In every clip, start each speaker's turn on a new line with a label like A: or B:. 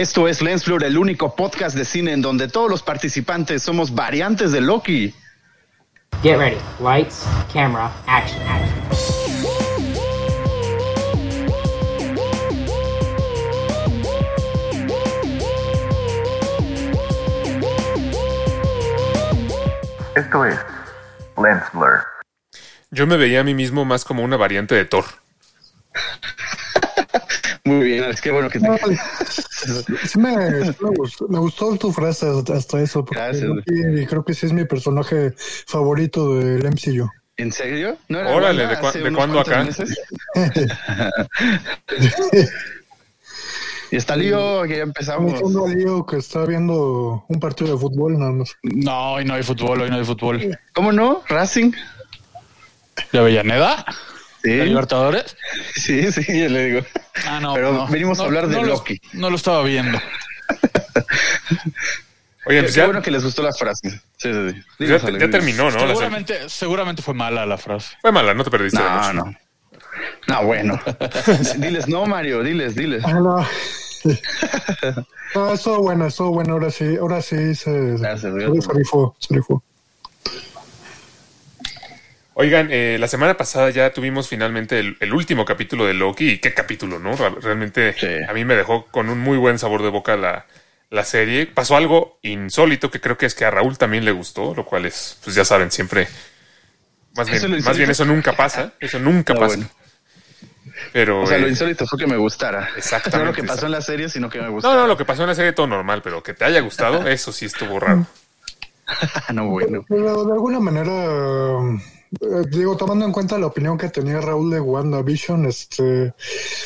A: Esto es Lens Fleur, el único podcast de cine en donde todos los participantes somos variantes de Loki.
B: Get ready. Lights, camera, action, action.
C: Esto es Lens Blur.
D: Yo me veía a mí mismo más como una variante de Thor.
A: Muy bien, es que bueno que te...
E: Sí me, me gustó, me gustó tu frase hasta eso, porque
A: Gracias,
E: creo que sí es mi personaje favorito del MCU.
A: ¿En serio? ¿No era
D: Órale, ¿de cuándo acá?
A: y está lío, que ya empezamos.
E: al lío que está viendo un partido de fútbol, nada más.
F: No, hoy no hay fútbol, hoy no hay fútbol.
A: ¿Cómo no? ¿Racing?
F: ¿De Avellaneda?
A: Sí,
F: ¿De Libertadores?
A: sí, sí, yo le digo.
F: Ah, no.
A: Pero
F: no.
A: venimos a
F: No,
A: hablar de
F: no lo-
A: Loki.
F: no lo estaba viendo.
D: Oye,
A: Qué,
D: pues
A: qué
D: ya,
A: bueno que les gustó la frase. Sí, sí, sí.
D: ya, terminó, ¿no?
F: Seguramente, seguramente fue mala la frase.
D: Fue mala, no te perdiste
A: No, no. No, bueno. diles no, Mario, diles, diles.
E: Ah, no. No, estuvo bueno, estuvo bueno. Ahora sí, ahora sí se,
A: Gracias,
E: se rifó, se rifó.
D: Oigan, eh, la semana pasada ya tuvimos finalmente el, el último capítulo de Loki. Y qué capítulo, ¿no? Realmente
A: Sí.
D: a mí me dejó con un muy buen sabor de boca la, la serie. Pasó algo insólito que creo que es que a Raúl también le gustó, lo cual es, pues ya saben, siempre. Más
A: ¿Eso
D: bien,
A: es lo
D: más bien eso nunca pasa. Eso nunca
A: No,
D: pasa.
A: bueno.
D: Pero.
A: O sea, lo
D: eh,
A: insólito fue que me gustara.
D: Exactamente,
A: No lo que pasó en la serie, sino que me gustara.
D: no, no, lo que pasó en la serie todo normal, pero que te haya gustado, eso sí estuvo raro.
A: Ah, no, bueno.
E: Pero de alguna manera, eh, digo, tomando en cuenta la opinión que tenía Raúl de WandaVision, este,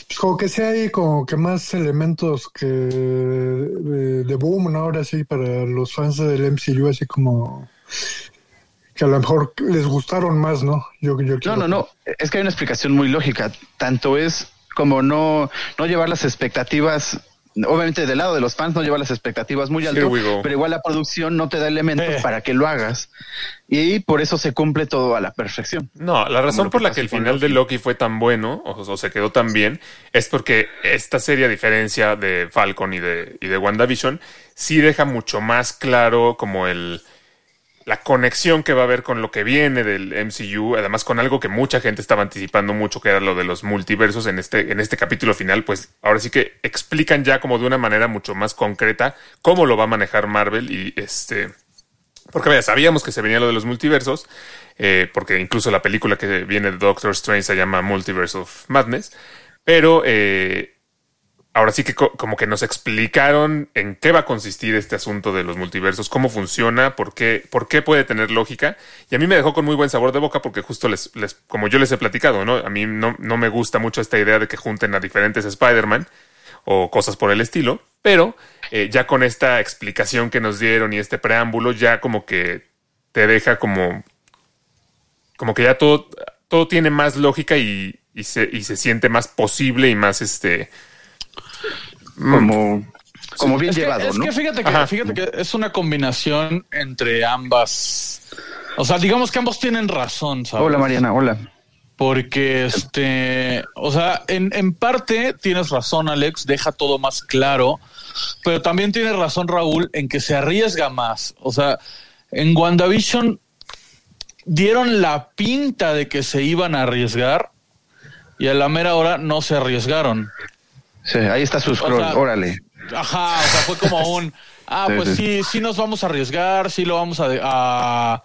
E: pues como que sí hay como que más elementos que de, de boom, ¿no? Ahora sí, para los fans del MCU, así como que a lo mejor les gustaron más, ¿no? Yo, yo
A: No, no, no. Es que hay una explicación muy lógica. Tanto es como no, no llevar las expectativas. Obviamente del lado de los fans no llevar las expectativas muy
D: go.
A: pero igual la producción no te da elementos
F: Eh.
A: para que lo hagas. Y por eso se cumple todo a la perfección.
D: No, la razón por la que el final de
A: Loki.
D: Loki fue tan bueno o, o se quedó tan bien es porque esta serie, a diferencia de Falcon y de, y de WandaVision, sí deja mucho más claro como el la conexión que va a haber con lo que viene del MCU, además con algo que mucha gente estaba anticipando mucho, que era lo de los multiversos en este, en este capítulo final, pues ahora sí que explican ya como de una manera mucho más concreta cómo lo va a manejar Marvel y este... Porque vaya, sabíamos que se venía lo de los multiversos, eh, porque incluso la película que viene de Doctor Strange se llama Multiverse of Madness, pero eh, ahora sí que co- como que nos explicaron en qué va a consistir este asunto de los multiversos, cómo funciona, por qué, por qué puede tener lógica. Y a mí me dejó con muy buen sabor de boca porque justo les, como yo les he platicado, ¿no? A mí no, no me gusta mucho esta idea de que junten a diferentes Spider-Man o cosas por el estilo, pero eh, ya con esta explicación que nos dieron y este preámbulo, ya como que te deja como, como que ya todo, todo tiene más lógica y se, y se siente más posible y más este...
A: Como, como bien
F: es
A: llevado,
F: que, es
A: ¿no?
F: que fíjate que,
D: Ajá.
F: fíjate que es una combinación entre ambas. O sea, digamos que ambos tienen razón, ¿sabes?
A: Hola, Mariana, hola.
F: Porque este, o sea, en, en parte tienes razón, Alex, deja todo más claro, pero también tiene razón Raúl en que se arriesga más. O sea, en WandaVision dieron la pinta de que se iban a arriesgar y a la mera hora no se arriesgaron.
A: Sí, ahí está su scroll,
F: sea,
A: órale.
F: Ajá, o sea, fue como un, ah,
A: Sí,
F: pues
A: sí.
F: sí, sí nos vamos a arriesgar, sí lo vamos a, a-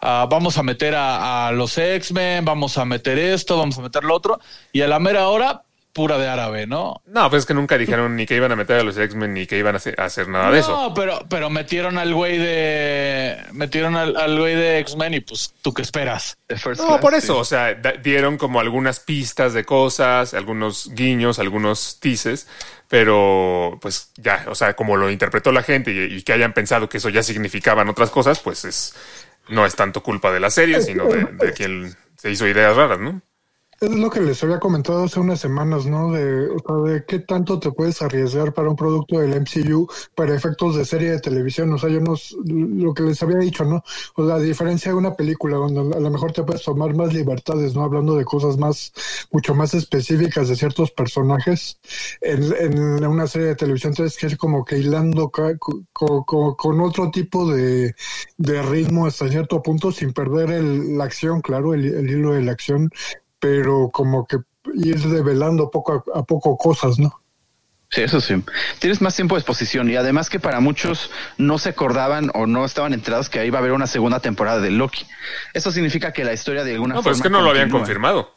F: a- vamos a meter a, a los X-Men, vamos a meter esto, vamos a meter lo otro, y a la mera hora, pura de árabe, ¿no?
D: No, pues es que nunca dijeron ni que iban a meter a los X-Men ni que iban a hacer, a hacer nada de eso.
F: No, pero, pero metieron al güey de, metieron al, al güey de X-Men y pues, ¿tú qué esperas?
A: First
D: No,
A: Class,
D: por
A: sí.
D: eso, o sea, dieron como algunas pistas de cosas, algunos guiños, algunos teases, pero pues ya, o sea, como lo interpretó la gente y, y que hayan pensado que eso ya significaban otras cosas, pues es no es tanto culpa de la serie, sino de, de quien se hizo ideas raras, ¿no?
E: Es lo que les había comentado hace unas semanas, ¿no? De, o sea, de qué tanto te puedes arriesgar para un producto del MCU para efectos de serie de televisión. O sea, yo no, lo que les había dicho, ¿no? O sea, a diferencia de una película donde a lo mejor te puedes tomar más libertades, ¿no? Hablando de cosas más, mucho más específicas de ciertos personajes. En, en una serie de televisión tienes que ir como que hilando con otro tipo de, de ritmo hasta cierto punto sin perder el- la acción, claro, el hilo de la acción pero como que ir develando poco a, a poco cosas, ¿no?
A: Sí, eso sí. Tienes más tiempo de exposición y además que para muchos no se acordaban o no estaban enterados que iba a haber una segunda temporada de Loki. Eso significa que la historia de alguna
D: No,
A: forma.
D: pero es que no lo habían confirmado.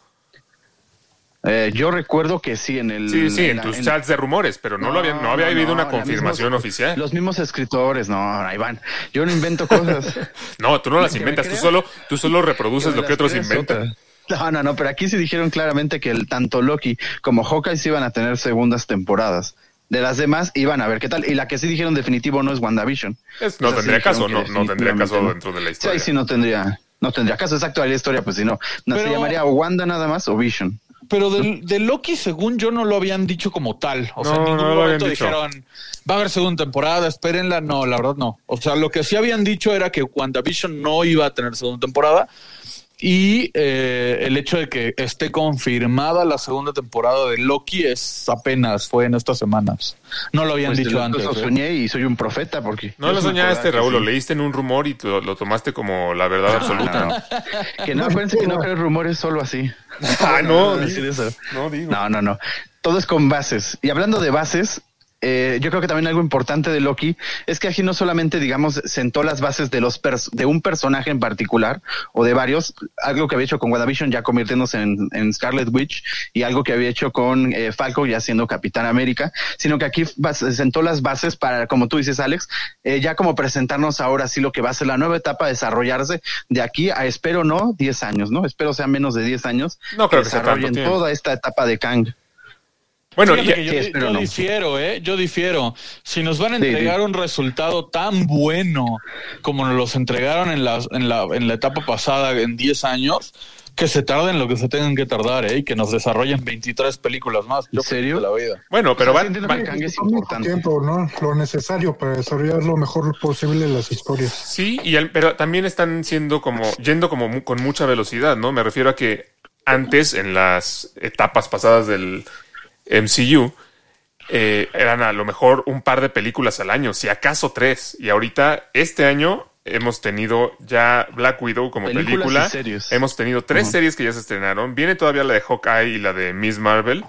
A: Eh, yo recuerdo que sí en el.
D: Sí, sí, en tus
A: en-
D: chats de rumores, pero no, lo habían, no había
A: no,
D: habido
A: no,
D: una confirmación oficial.
A: Los mismos escritores, no, Iván. Yo no invento cosas.
D: No, tú no las inventas, tú solo, tú solo reproduces lo que otros inventan.
A: otra. No, no, no, pero aquí sí dijeron claramente que el, tanto Loki como Hawkeye sí iban a tener segundas temporadas. De las demás iban a ver qué tal. Y la que sí dijeron definitivo no es WandaVision.
D: Es- no
A: sí
D: tendría caso, no, no tendría caso dentro de la
A: Sí,
D: historia.
A: ahí sí no tendría, no tendría caso. Exacto, ahí la historia, pues si no, no se
F: Pero-
A: llamaría o Wanda nada más o Vision.
F: Pero de Loki, según yo, no lo habían dicho como tal. O sea,
D: No,
F: en ningún
D: no lo
F: momento
D: habían dicho.
F: dijeron, va a haber segunda temporada, espérenla. No, la verdad no. O sea, lo que sí habían dicho era que WandaVision no iba a tener segunda temporada. Y eh, el hecho de que esté confirmada la segunda temporada de Loki es apenas, fue en estas semanas. No lo habían
A: Pues,
F: dicho antes.
A: Lo
F: ¿eh?
A: soñé y soy un profeta porque...
D: No lo soñaste, Raúl, lo
A: sí.
D: leíste en un rumor y lo, lo tomaste como la verdad absoluta.
A: No, no. Que no, acuérdense que no creer rumores solo así.
D: Ah, no, digo. No,
A: no, no. Todo es con bases. Y hablando de bases, eh, yo creo que también algo importante de Loki es que aquí no solamente, digamos, sentó las bases de los pers- de un personaje en particular o de varios, algo que había hecho con WandaVision ya convirtiéndose en, en Scarlet Witch y algo que había hecho con eh, Falco ya siendo Capitán América, sino que aquí sentó las bases para, como tú dices, Alex, eh, ya como presentarnos ahora sí lo que va a ser la nueva etapa, desarrollarse de aquí a, espero no, 10 años, ¿no? Espero sea menos de 10 años.
D: No creo que sea tanto
A: desarrollen toda esta etapa de Kang.
D: Bueno,
F: Fíjate
D: y-
F: que yo,
A: sí,
F: yo
A: no.
F: difiero, ¿eh? Yo difiero. Si nos van a entregar
A: sí.
F: un resultado tan bueno como nos los entregaron en la, en la, en la etapa pasada en 10 años, que se tarden lo que se tengan que tardar, ¿eh? Y que nos desarrollen 23 películas más. Yo
A: ¿En serio?
F: de la vida.
D: bueno, pero
A: O sea,
D: van, van-
A: Kang es importante.
E: tiempo, ¿no? Lo necesario para desarrollar lo mejor posible las historias.
D: Sí, y pero también están siendo como, yendo como mu- con mucha velocidad, ¿no? Me refiero a que antes, en las etapas pasadas del MCU, eh, eran a lo mejor un par de películas al año, si acaso tres. Y ahorita, este año, hemos tenido ya Black Widow como
A: Películas
D: película.
A: y series.
D: Hemos tenido tres series que ya se estrenaron. Viene todavía la de Hawkeye y la de Miss Marvel.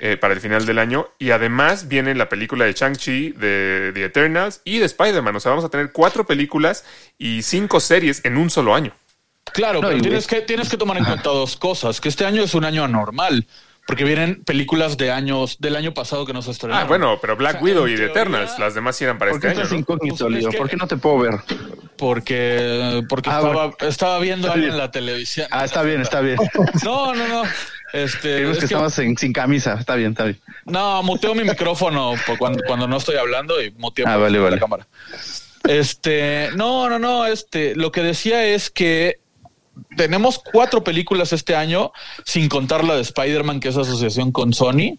D: eh, para el final del año y además viene la película de Shang-Chi, de The Eternals y de Spider-Man. O sea, vamos a tener cuatro películas y cinco series en un solo año.
F: Claro,
A: No,
F: pero tienes que, tienes que tomar en cuenta dos cosas. Que este año es un año anormal. Porque vienen películas de años, del año pasado que no se estrenaron.
D: Ah, bueno, pero Black
F: O sea,
D: Widow y The
F: teoría-
D: Eternals, las demás sí eran para
A: ¿Por qué
D: este año. ¿no?
F: Pues es
A: Leo?
F: que-
A: ¿Por qué no te puedo ver?
F: Porque, porque
A: Ah,
F: estaba,
A: bueno.
F: estaba viendo algo en la televisión.
A: Ah, está bien, está bien.
F: No, no, no. Este, es
A: que
F: que-
A: estamos en- sin camisa. Está bien, está bien.
F: no, muteo mi micrófono cuando, cuando no estoy hablando y muteo
A: Ah,
F: por
A: vale,
F: la
A: vale.
F: cámara. Este, no, no, no, este, lo que decía es que tenemos cuatro películas este año, sin contar la de Spider-Man, que es asociación con Sony.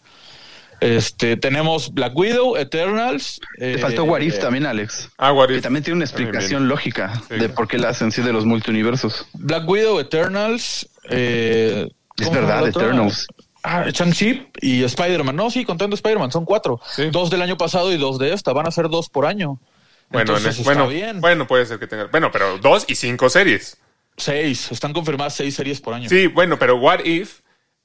F: Este, tenemos Black Widow, Eternals.
A: Te
F: eh,
A: faltó What If también, Alex.
D: Ah, What
A: Que
D: If.
A: también tiene una explicación lógica
D: Sí.
A: de por qué la hacen sí de los multiuniversos.
F: Black Widow, Eternals. eh,
A: Es
F: ¿cómo se llama
A: verdad? Eternals.
F: Ah, Shang-Chi y Spider-Man. No, sí, contando Spider-Man, son cuatro.
D: Sí.
F: Dos del año pasado y dos de esta. Van a ser dos por año.
D: Bueno, en el- bueno,
F: bien.
D: bueno, puede ser que tenga. Bueno, pero dos y cinco series.
F: Seis. Están confirmadas seis series por año.
D: Sí, bueno, pero What If.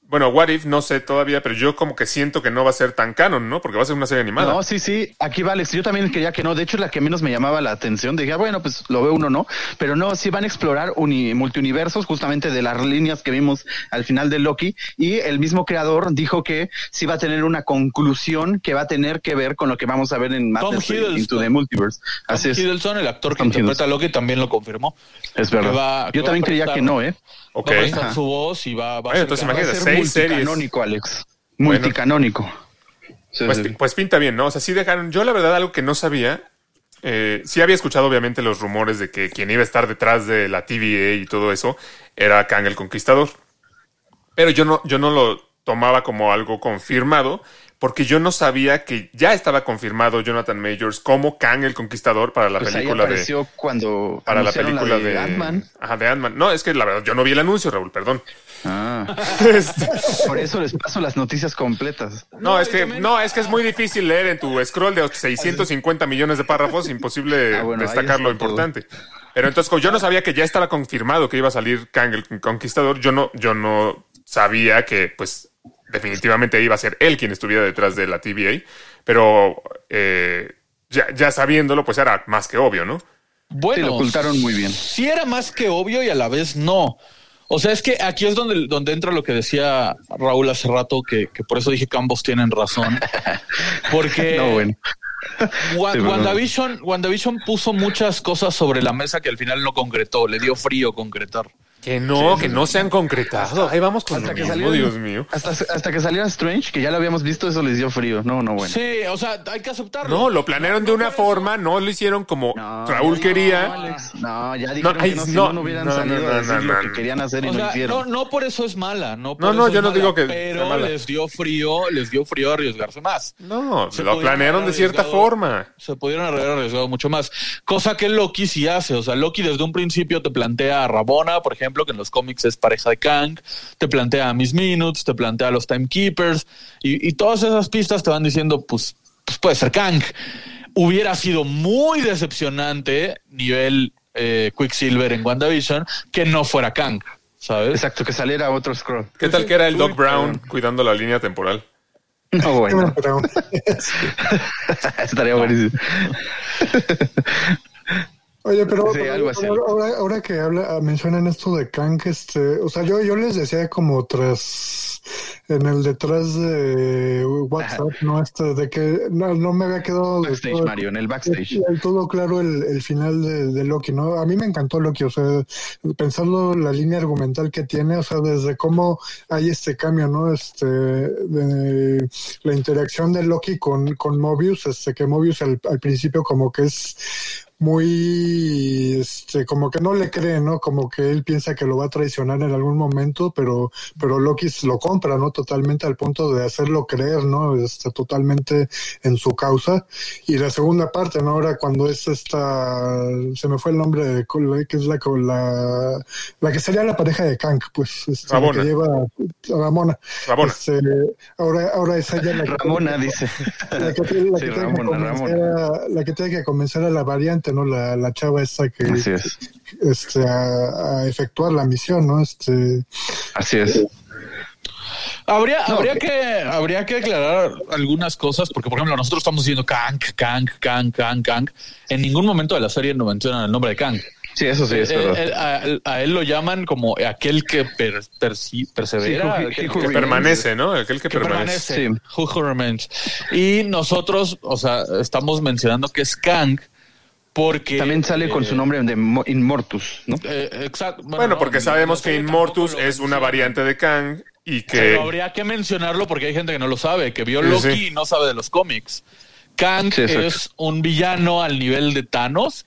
D: Bueno, What If no sé todavía, pero yo como que siento que no va a ser tan canon, ¿no? Porque va a ser una serie animada.
A: No, sí, sí, aquí va Alex. Yo también quería que no. De hecho, la que menos me llamaba la atención. Dije, ah, bueno, pues lo veo uno, ¿no? Pero no, sí van a explorar uni- multiuniversos justamente de las líneas que vimos al final de Loki. Y el mismo creador dijo que sí va a tener una conclusión que va a tener que ver con lo que vamos a ver en
F: Tom Hiddleston.
A: Into the Multiverse.
F: Tom
A: Así es.
F: Hiddleston, el actor que
A: Tom
F: interpreta a Loki, también lo confirmó.
A: Es verdad.
F: va-
A: Yo también creía que no, ¿eh?
D: Ok.
F: Va a prestar
A: Ajá.
F: su voz y va, va a
D: Bueno,
F: ser
D: entonces
A: a
D: imagínate,
A: ser
D: seis series.
A: multicanónico, Alex. Multicanónico. Sí,
D: Pues,
A: sí.
D: pues pinta bien, ¿no? O sea, sí dejaron. Yo, la verdad, algo que no sabía. eh, sí había escuchado, obviamente, los rumores de que quien iba a estar detrás de la TVA y todo eso era Kang el Conquistador. pero yo no, yo no lo tomaba como algo confirmado, porque yo no sabía que ya estaba confirmado Jonathan Majors como Kang el Conquistador para la
A: Pues ahí
D: película de
A: apareció cuando
D: para la película
A: de,
D: de
A: Ant-Man.
D: Ajá, de Ant-Man. No, es que la verdad yo no vi el anuncio, Raúl, perdón.
A: Ah,
D: Este,
A: por eso les paso las noticias completas.
D: no, es que
F: también-
D: no, es que es muy difícil leer en tu scroll de 650 millones de párrafos, imposible
A: Ah, bueno, ahí
D: destacar lo
A: todo.
D: importante. Pero entonces, como yo no sabía que ya estaba confirmado que iba a salir Kang el Conquistador, yo no, yo no sabía que, pues, definitivamente iba a ser él quien estuviera detrás de la TVA. Pero eh, ya, ya sabiéndolo, pues era más que obvio, ¿no?
F: Bueno,
A: Sí, lo ocultaron muy bien.
F: Sí era más que obvio y a la vez no. O sea, es que aquí es donde, donde entra lo que decía Raúl hace rato, que, que por eso dije que ambos tienen razón. Porque
A: No, bueno.
F: Wa-
A: Sí, bueno.
F: WandaVision, WandaVision puso muchas cosas sobre la mesa que al final no concretó, le dio frío concretar.
D: Que no, que no se han concretado. Ahí vamos con
A: Hasta
D: lo
A: que
D: mismo, Dios mío.
A: Hasta, hasta que saliera Strange, que ya lo habíamos visto, eso les dio frío. No, no, bueno.
F: Sí, o sea, hay que aceptarlo.
D: No, lo planearon de una forma, no lo hicieron como
A: No,
D: Raúl
A: no,
D: quería.
A: Alex. No, ya dijeron que no, si
D: no,
A: no, no hubieran
D: no, no,
A: salido
D: no,
A: a decir
D: no,
A: lo
D: no,
A: que
D: no.
A: querían hacer y
F: O
A: no
F: sea,
A: hicieron.
F: no, no por eso es mala, no, por
D: No, no,
F: eso
D: yo no
F: mala,
D: digo que
F: pero
D: mala.
F: les dio frío, les dio frío arriesgarse más.
D: No,
F: Se
D: lo planearon de cierta forma.
F: Se pudieron haber arriesgado mucho más. Cosa que Loki sí hace. O sea, Loki desde un principio te plantea a Rabona, por ejemplo, que en los cómics es pareja de Kang, te plantea a Miss Minutes, te plantea a los Timekeepers, y, y todas esas pistas te van diciendo, pues, pues puede ser Kang. Hubiera sido muy decepcionante nivel eh, Quicksilver en WandaVision que no fuera Kang, ¿sabes?
A: Exacto, que saliera otro scroll.
D: ¿Qué tal que era el Doc Brown cuidando la línea temporal?
A: No, bueno. Estaría buenísimo.
E: Oye, pero
A: Sí,
E: pero
A: algo así.
E: ahora, ahora- que habla, mencionan esto de Kang, este, o sea, yo, yo les decía como tras en el detrás de WhatsApp, no este, de que no, no me había quedado de
A: Backstage,
E: todo-
A: Mario, en el backstage.
E: todo claro el, el final de, de Loki, ¿no? A mí me encantó Loki, o sea, pensando la línea argumental que tiene, o sea, desde cómo hay este cambio, ¿no? Este, de la interacción de Loki con, con Mobius, este, que Mobius al, al principio como que es muy, este, como que no le cree, ¿no? Como que él piensa que lo va a traicionar en algún momento, pero, pero Loki lo compra, ¿no? Totalmente al punto de hacerlo creer, ¿no? Este, totalmente en su causa. Y la segunda parte, ¿no? Ahora cuando es esta, se me fue el nombre de, que es la, la, la que sería la pareja de Kang, pues, este, la
D: Ramona.
E: que lleva Ramona.
D: Rabona.
E: Este, ahora, ahora es ella la que-
A: Ramona dice.
E: la que, tiene- la
A: Sí,
E: que tiene que
A: Ramona,
E: convencer a- la que tiene que convencer a la variante, ¿no? La, la chava esta que
A: Así es.
E: este, a, a efectuar la misión, ¿no? Este,
A: Así es.
F: Habría,
A: No,
F: habría
A: que-
F: que habría que aclarar algunas cosas, porque por ejemplo, nosotros estamos diciendo Kang, Kang, Kang, Kang, Kang. En ningún momento de la serie nos mencionan el nombre de Kang.
A: Sí, eso sí es
F: Eh,
A: verdad.
F: eh, a, a él lo llaman como aquel que per- persi- persevera,
A: Sí, who-
F: aquel
A: he
F: que-
A: who
D: permanece, ¿no? Aquel que,
F: que
D: permanece.
F: permanece.
A: Sí.
F: Who who remains. Y nosotros, o sea, estamos mencionando que es Kang porque
A: También sale con
F: eh,
A: su nombre de Mo- Inmortus, ¿no?
F: eh, exacto.
D: Bueno,
F: no,
D: porque sabemos que Inmortus es una variante de Kang y que...
F: Pero habría que mencionarlo porque hay gente que no lo sabe, que vio Loki
D: sí.
F: y no sabe de los cómics. Kang
A: Sí,
F: es un villano al nivel de Thanos.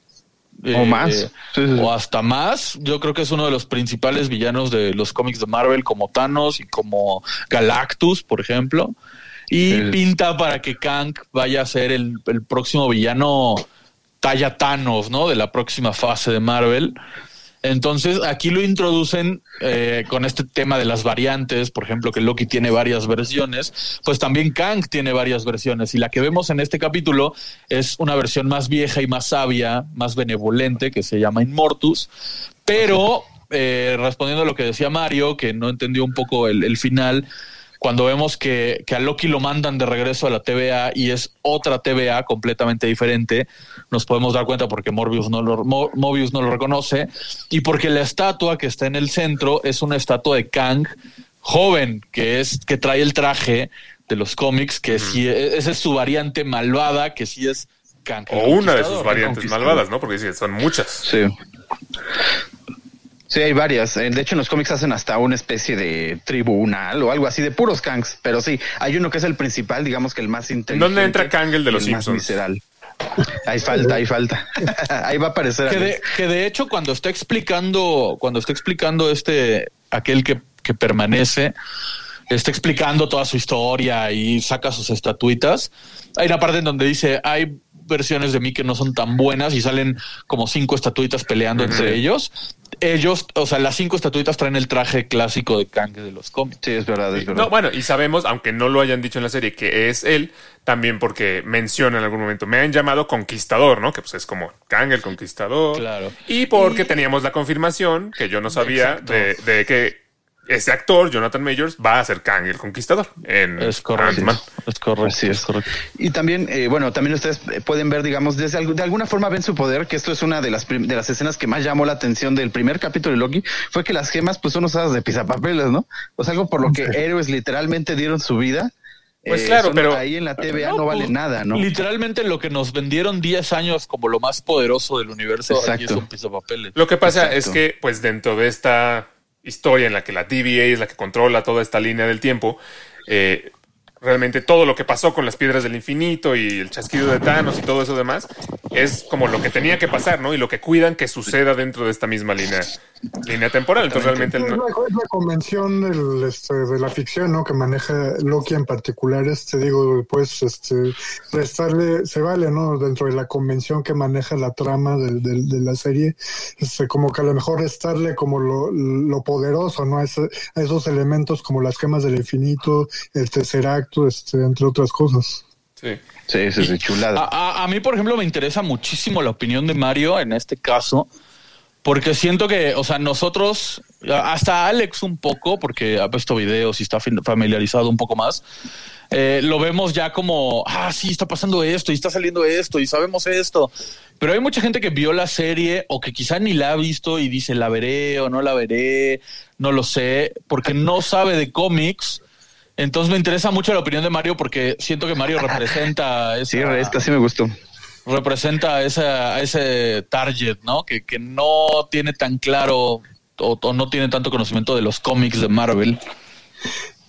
A: O
F: eh,
A: más. Sí, sí, sí.
F: O hasta más. Yo creo que es uno de los principales villanos de los cómics de Marvel, como Thanos y como Galactus, por ejemplo. Y
A: Sí.
F: pinta para que Kang vaya a ser el, el próximo villano talla Thanos, ¿no? De la próxima fase de Marvel. Entonces, aquí lo introducen eh, con este tema de las variantes, por ejemplo, que Loki tiene varias versiones, pues también Kang tiene varias versiones y la que vemos en este capítulo es una versión más vieja y más sabia, más benevolente, que se llama Inmortus, pero eh, respondiendo a lo que decía Mario, que no entendió un poco el, el final, cuando vemos que, que a Loki lo mandan de regreso a la TVA y es otra TVA completamente diferente, nos podemos dar cuenta porque Morbius no lo, Mo- Mobius no lo reconoce y porque la estatua que está en el centro es una estatua de Kang joven, que es que trae el traje de los cómics, que sí, esa es su variante malvada, que sí es Kang.
D: O una de sus variantes malvadas, ¿no? Porque sí, son muchas.
A: Sí. Sí, hay varias. Eh, De hecho, en los cómics hacen hasta una especie de tribunal o algo así de puros Kangs. Pero sí, hay uno que es el principal, digamos que el más inteligente.
D: dónde entra Kang, el de los
A: más
D: Simpsons?
A: visceral. Ahí falta, ahí falta. ahí va a aparecer.
F: que de, que de hecho cuando está explicando cuando está explicando este aquel que, que permanece, está explicando toda su historia y saca sus estatuitas. Hay una parte en donde dice, hay versiones de mí que no son tan buenas y salen como cinco estatuitas peleando entre ellos. Ellos, o sea, las cinco estatuitas traen el traje clásico de Kang de los cómics.
A: Sí, es verdad, es verdad.
D: No, bueno, y sabemos, aunque no lo hayan dicho en la serie, que es él, también porque menciona en algún momento, me han llamado Conquistador, ¿no? Que pues es como Kang el Conquistador.
F: Claro.
D: Y porque teníamos la confirmación, que yo no sabía, de, de que ese actor, Jonathan Majors, va a ser Kang el Conquistador en
F: Es correcto.
D: Ant-Man.
F: Es correcto.
A: Así es.
F: correcto.
A: Y también, eh, bueno, también ustedes pueden ver, digamos, desde de alguna forma ven su poder, que esto es una de las prim- de las escenas que más llamó la atención del primer capítulo de Loki, fue que las gemas pues son usadas de pisapapeles, ¿no? O sea, algo por lo que héroes literalmente dieron su vida.
D: Pues
A: Eh,
D: claro, pero-
A: ahí en la TVA no,
F: No,
A: vale
F: pues,
A: nada, ¿no?
F: Literalmente lo que nos vendieron 10 años como lo más poderoso del universo es
A: Exacto.
F: un piso de papeles.
D: Lo que pasa
A: Exacto.
D: es que, pues, dentro de esta historia en la que la TVA es la que controla toda esta línea del tiempo, eh, realmente todo lo que pasó con las piedras del infinito y el chasquido de Thanos y todo eso demás es como lo que tenía que pasar, ¿no? Y lo que cuidan que suceda dentro de esta misma línea, línea temporal. Entonces, realmente.
E: Es
D: el
E: la, es la convención del, este, de la ficción, ¿no? Que maneja Loki en particular, este, digo, pues, este, restarle, se vale, ¿no? Dentro de la convención que maneja la trama del- del- de, la serie, este, como que a lo mejor restarle como lo, lo poderoso, ¿no? A, ese- a esos elementos como las gemas del infinito, el tercer acto, este, entre otras cosas.
D: sí.
A: Sí, sí, sí, chulada.
F: A, a- a mí, por ejemplo, me interesa muchísimo la opinión de Mario en este caso, porque siento que, o sea, nosotros, hasta Alex un poco, porque ha visto videos y está familiarizado un poco más, eh, lo vemos ya como, ah, sí, está pasando esto y está saliendo esto y sabemos esto. Pero hay mucha gente que vio la serie o que quizá ni la ha visto y dice, la veré o no la veré, no lo sé, porque no sabe de cómics. Entonces me interesa mucho la opinión de Mario porque siento que Mario representa esa,
A: Sí, esta sí me gustó.
F: Representa a a ese target, ¿no? Que, que no tiene tan claro o, o no tiene tanto conocimiento de los cómics de Marvel.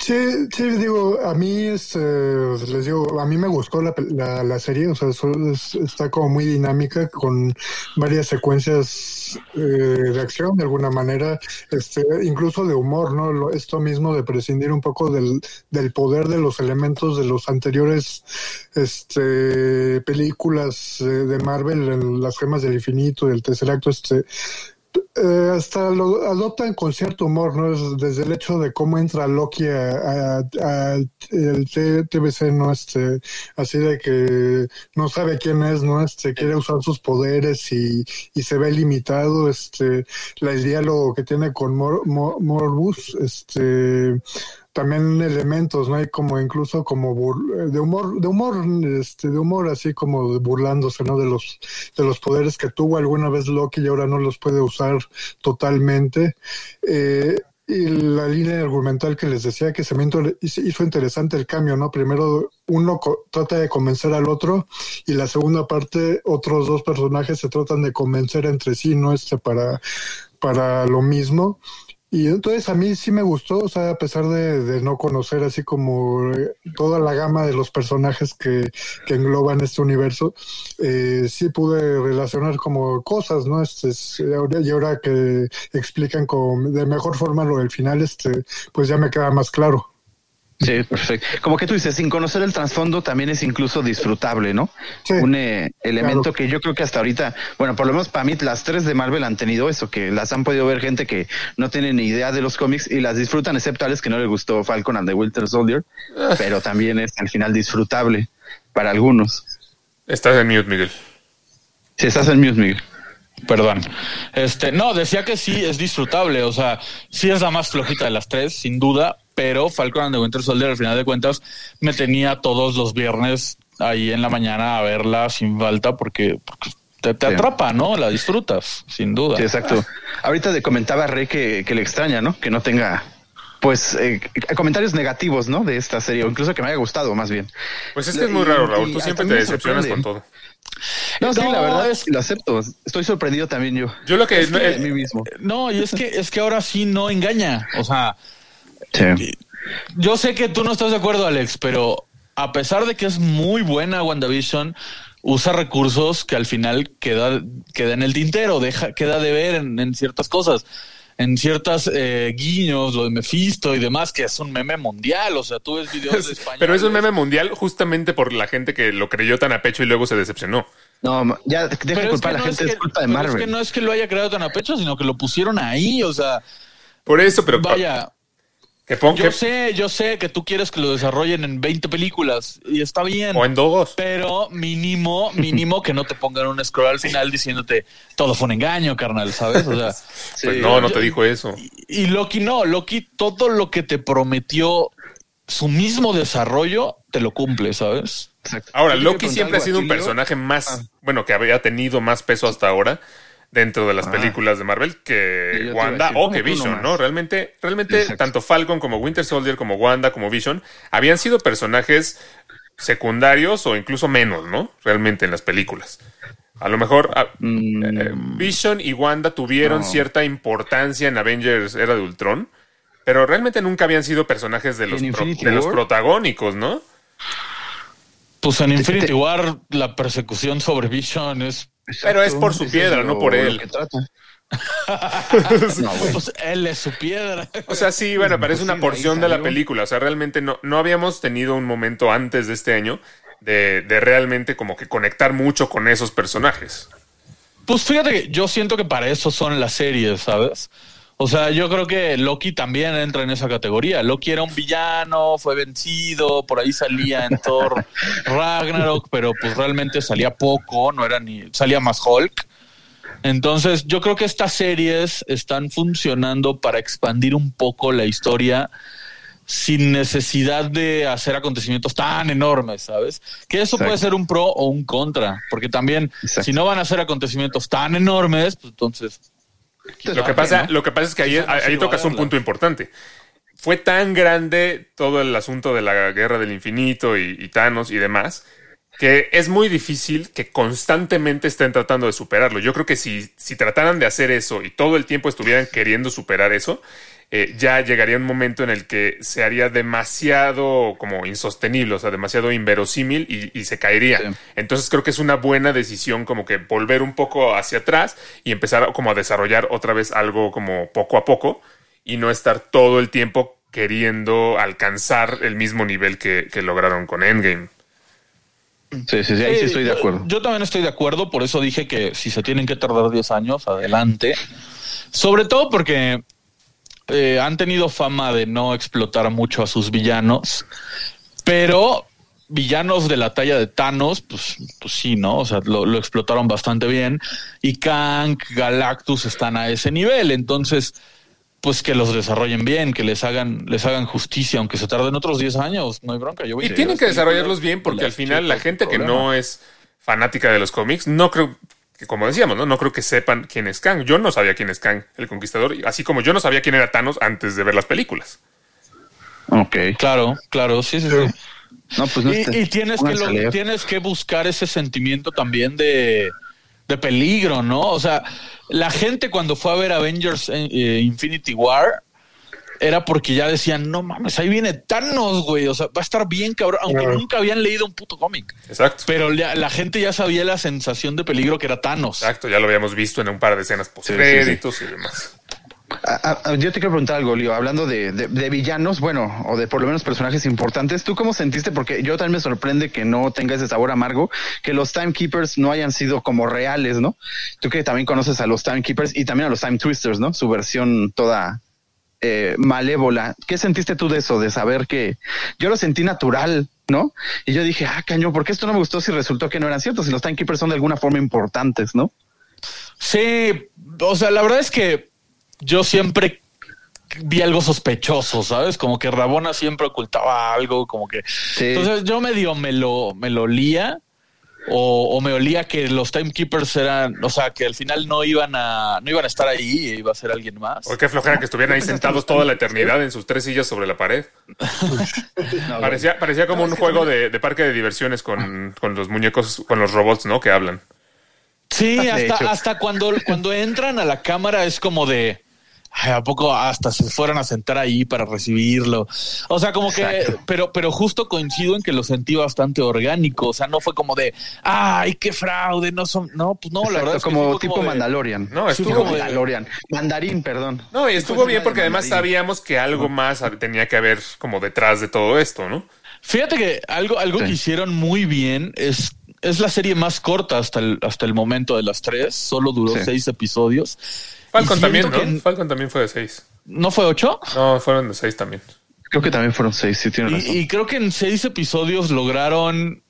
E: Sí, sí, digo, a mí, este, les digo, a mí me gustó la, la, la serie, o sea, es- está como muy dinámica con varias secuencias eh, de acción, de alguna manera, este, incluso de humor, ¿no? Esto mismo de prescindir un poco del, del poder de los elementos de los anteriores, este, películas eh, de Marvel, en las gemas del infinito, del tercer acto, este, eh, hasta lo adoptan con cierto humor, ¿no? Es desde el hecho de cómo entra Loki a, a- a el T- TVC, ¿no? Este, así de que no sabe quién es, ¿no? Este, quiere usar sus poderes y, y se ve limitado, este, el diálogo que tiene con Mor- Morbus, este, también elementos, ¿no? Hay como incluso como bur- de humor, de humor, este, de humor así como burlándose, ¿no? De los, de los poderes que tuvo alguna vez Loki y ahora no los puede usar totalmente. Eh, y la línea argumental que les decía que se me hizo interesante el cambio, ¿no? Primero uno trata de convencer al otro y la segunda parte otros dos personajes se tratan de convencer entre sí, ¿no? Este para, para lo mismo. Y entonces a mí sí me gustó, o sea, a pesar de, de no conocer así como eh, toda la gama de los personajes que, que engloban este universo, eh, sí pude relacionar como cosas, ¿no? Este, es- y ahora, que explican como de mejor forma lo del final, este, pues ya me queda más claro.
A: Sí, perfecto. Como que tú dices, sin conocer el trasfondo también es incluso disfrutable, ¿no?
E: Sí.
A: Un eh, elemento
E: Claro.
A: que yo creo que hasta ahorita, bueno, por lo menos para mí las tres de Marvel han tenido eso, que las han podido ver gente que no tiene ni idea de los cómics y las disfrutan, excepto a Alex que no le gustó Falcon and the Winter Soldier, pero también es al final disfrutable para algunos.
D: Estás en mute, Miguel.
A: Si estás en Mute, Miguel.
F: Perdón. Este, no, decía que sí es disfrutable, o sea, sí es la más flojita de las tres, sin duda, pero Falcon and the Winter Soldier al final de cuentas me tenía todos los viernes ahí en la mañana a verla sin falta porque, porque te, te
A: Sí.
F: atrapa, ¿no? La disfrutas, sin duda.
A: Sí, exacto. Ahorita le comentaba a Rey que, que le extraña, ¿no? Que no tenga, pues, eh, comentarios negativos, ¿no? De esta serie, o incluso que me haya gustado, más bien.
D: Pues es que es muy raro, Raúl. Tú siempre te decepcionas con todo.
A: No, sí,
F: No,
A: la verdad,
F: es-
A: lo acepto. Estoy sorprendido también yo.
D: Yo lo que.
F: Es que-
A: de mí mismo.
F: No, y es que es que ahora sí no engaña, o sea,
A: Sí.
F: Yo sé que tú no estás de acuerdo, Alex, pero a pesar de que es muy buena WandaVision, usa recursos que al final queda, queda en el tintero, deja, queda de ver en, en ciertas cosas. en ciertas eh, guiños, lo de Mephisto y demás, que es un meme mundial. O sea, tú ves videos de España.
D: Pero es un meme mundial justamente por la gente que lo creyó tan a pecho y luego se decepcionó.
A: No, ya deja de
F: Pero es
A: culpar
F: que
A: a la
F: no
A: gente,
F: es
A: es,
F: que-
A: culpa de
F: pero es
A: Marvel.
F: que no es que lo haya creado tan a pecho, sino que lo pusieron ahí. O sea,
D: Por eso, pero
F: vaya.
D: Que pon-
F: Yo
D: que-
F: sé, yo sé que tú quieres que lo desarrollen en 20 películas y está bien.
D: o en dos.
F: Pero mínimo, mínimo que no te pongan un scroll al final diciéndote todo fue un engaño, carnal, ¿sabes? O sea,
D: Pues no, no te dijo eso.
F: y Loki no, Loki todo lo que te prometió su mismo desarrollo te lo cumple, ¿sabes?
A: Exacto.
D: Ahora, Loki siempre ha sido
A: a
D: un personaje más,
A: Ah.
D: bueno, que había tenido más peso hasta ahora dentro de las
A: Ah.
D: películas de Marvel que Wanda o
A: ¿cómo
D: que Vision? ¿no? Realmente, realmente
A: Exacto.
D: tanto Falcon como Winter Soldier, como Wanda, como Vision, habían sido personajes secundarios o incluso menos, ¿no? Realmente en las películas. A lo mejor
A: Mm,
D: eh, Vision y Wanda tuvieron
A: No.
D: cierta importancia en Avengers Era de Ultron, pero realmente nunca habían sido personajes de los, pro- de los protagónicos, ¿no?
F: Pues en Infinity
A: te-
F: War la persecución sobre Vision es
D: Pero es por su piedra,
A: lo-
D: no por él.
A: no,
F: pues él es su piedra.
D: O sea, sí, bueno, parece una porción de la película. O sea, realmente no, no habíamos tenido un momento antes de este año de, de realmente como que conectar mucho con esos personajes.
F: Pues fíjate que yo siento que para eso son las series, ¿sabes? O sea, yo creo que Loki también entra en esa categoría. Loki era un villano, fue vencido, por ahí salía en Thor Ragnarok, pero pues realmente salía poco, no era ni salía más Hulk. Entonces, yo creo que estas series están funcionando para expandir un poco la historia sin necesidad de hacer acontecimientos tan enormes, ¿sabes? Que eso
A: Exacto.
F: puede ser un pro o un contra, porque también
A: Exacto.
F: si no van a hacer acontecimientos tan enormes, pues entonces
D: Lo que pasa,
F: ¿no?
D: lo que pasa es que ahí, ahí tocas un punto importante. Fue tan grande todo el asunto de la guerra del infinito y, y Thanos y demás que es muy difícil que constantemente estén tratando de superarlo. Yo creo que si, si trataran de hacer eso y todo el tiempo estuvieran queriendo superar eso, eh, ya llegaría un momento en el que se haría demasiado como insostenible, o sea, demasiado inverosímil y, y se caería.
A: Sí.
D: Entonces creo que es una buena decisión como que volver un poco hacia atrás y empezar a- como a desarrollar otra vez algo como poco a poco y no estar todo el tiempo queriendo alcanzar el mismo nivel que, que lograron con Endgame.
A: Sí, sí, sí, ahí sí estoy de
F: yo-
A: acuerdo.
F: Yo, también estoy de acuerdo, por eso dije que si se tienen que tardar 10 años, adelante. Sobre todo porque eh, han tenido fama de no explotar mucho a sus villanos, pero villanos de la talla de Thanos, pues, pues sí, ¿no? O sea, lo, lo explotaron bastante bien. Y Kang, Galactus están a ese nivel, entonces pues que los desarrollen bien, que les hagan, les hagan justicia, aunque se tarden otros 10 años, no hay bronca. Yo voy
D: Y
F: a-
D: tienen que desarrollarlos bien porque al final la gente que no es fanática de los cómics, no creo que como decíamos, ¿no? No creo que sepan quién es Kang. Yo no sabía quién es Kang, el conquistador, así como yo no sabía quién era Thanos antes de ver las películas.
A: Ok.
F: Claro, claro, sí, sí, sí.
A: No, pues no
F: y, tienes, que lo- tienes que buscar ese sentimiento también de, de peligro, ¿no? O sea, la gente cuando fue a ver Avengers eh, Infinity War era porque ya decían, no mames, ahí viene Thanos, güey. O sea, va a estar bien cabrón, aunque nunca habían leído un puto cómic.
D: Exacto.
F: Pero la gente ya sabía la sensación de peligro que era Thanos.
D: Exacto, ya lo habíamos visto en un par de escenas post créditos y demás.
A: Yo te quiero preguntar algo, Leo. Hablando de, de- de villanos, bueno, o de por lo menos personajes importantes, ¿tú cómo sentiste? Porque yo también me sorprende que no tenga ese sabor amargo, que los Timekeepers no hayan sido como reales, ¿no? Tú que también conoces a los Timekeepers y también a los Time Twisters, ¿no? Su versión toda eh, malévola. ¿Qué sentiste tú de eso? De saber que yo lo sentí natural, ¿no? Y yo dije, ah, caño, ¿por qué esto no me gustó si resultó que no eran ciertos? Si los Timekeepers son de alguna forma importantes, ¿no?
F: Sí, o sea, la verdad es que yo siempre vi algo sospechoso, ¿sabes? Como que Rabona siempre ocultaba algo, como que...
A: Sí.
F: Entonces yo medio me lo, me lo olía o, o me olía que los timekeepers eran, o sea, que al final no iban a, no iban a estar ahí, iba a ser alguien más.
D: O qué flojera que estuvieran ahí sentados toda la eternidad en sus tres sillas sobre la pared.
A: No,
D: Parecía, parecía como un juego de, de parque de diversiones con, con los muñecos, con los robots, ¿no? Que hablan.
F: Sí, hasta, hasta cuando, cuando entran a la cámara es como de, ay, ¿a poco hasta se fueron a sentar ahí para recibirlo? O sea, como que,
A: Exacto.
F: pero, pero justo coincido en que lo sentí bastante orgánico. O sea, no fue como de, ay, qué fraude, no son, no, pues no, la verdad es que
A: como tipo
F: de-
A: Mandalorian.
D: No, estuvo
F: como de-
A: Mandalorian. Mandarín, perdón.
D: No, y estuvo
A: fue
D: bien porque
A: de
D: además sabíamos que algo más tenía que haber como detrás de todo esto, ¿no?
F: Fíjate que algo, algo
A: Sí.
F: que hicieron muy bien es, es la serie más corta hasta el, hasta el momento de las tres. Solo duró
A: Sí.
F: seis episodios.
D: Falcon también, ¿no?
F: que-
D: Falcon también fue de seis.
F: ¿No fue ocho?
D: No, fueron de seis también.
A: Creo que también fueron seis, sí, tienes razón.
F: Y, y creo que en seis episodios lograron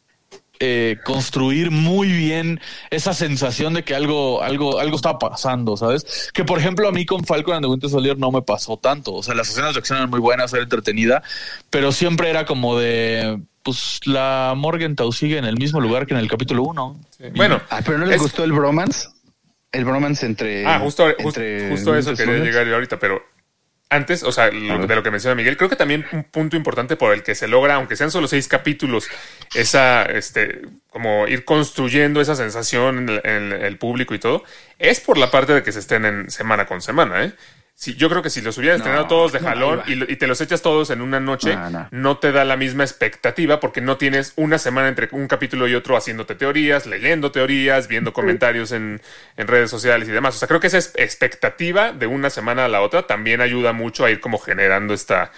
F: eh, construir muy bien esa sensación de que algo, algo, algo estaba pasando, ¿sabes? Que por ejemplo a mí con Falcon and the Winter Soldier no me pasó tanto. O sea, las escenas de acción eran muy buenas, era entretenida, pero siempre era como de pues la Morgenthau sigue en el mismo lugar que en el capítulo uno.
D: Sí. Bueno,
A: Ah, pero ¿no les
D: es-
A: gustó el bromance? El bromance entre...
D: Ah, justo, justo,
A: entre
D: justo a eso quería llegar yo ahorita, pero antes, o sea, lo- de lo que menciona Miguel, creo que también un punto importante por el que se logra, aunque sean solo seis capítulos, esa, este, como ir construyendo esa sensación en el, en el público y todo, es por la parte de que se estén en semana con semana, ¿eh? Sí, yo creo que si los hubieras
A: No,
D: estrenado todos de
A: no,
D: jalón
A: ahí
D: y, lo- y te los echas todos en una noche,
A: No, no.
D: no te da la misma expectativa porque no tienes una semana entre un capítulo y otro haciéndote teorías, leyendo teorías, viendo comentarios en, en redes sociales y demás. O sea, creo que esa es- expectativa de una semana a la otra también ayuda mucho a ir como generando esta,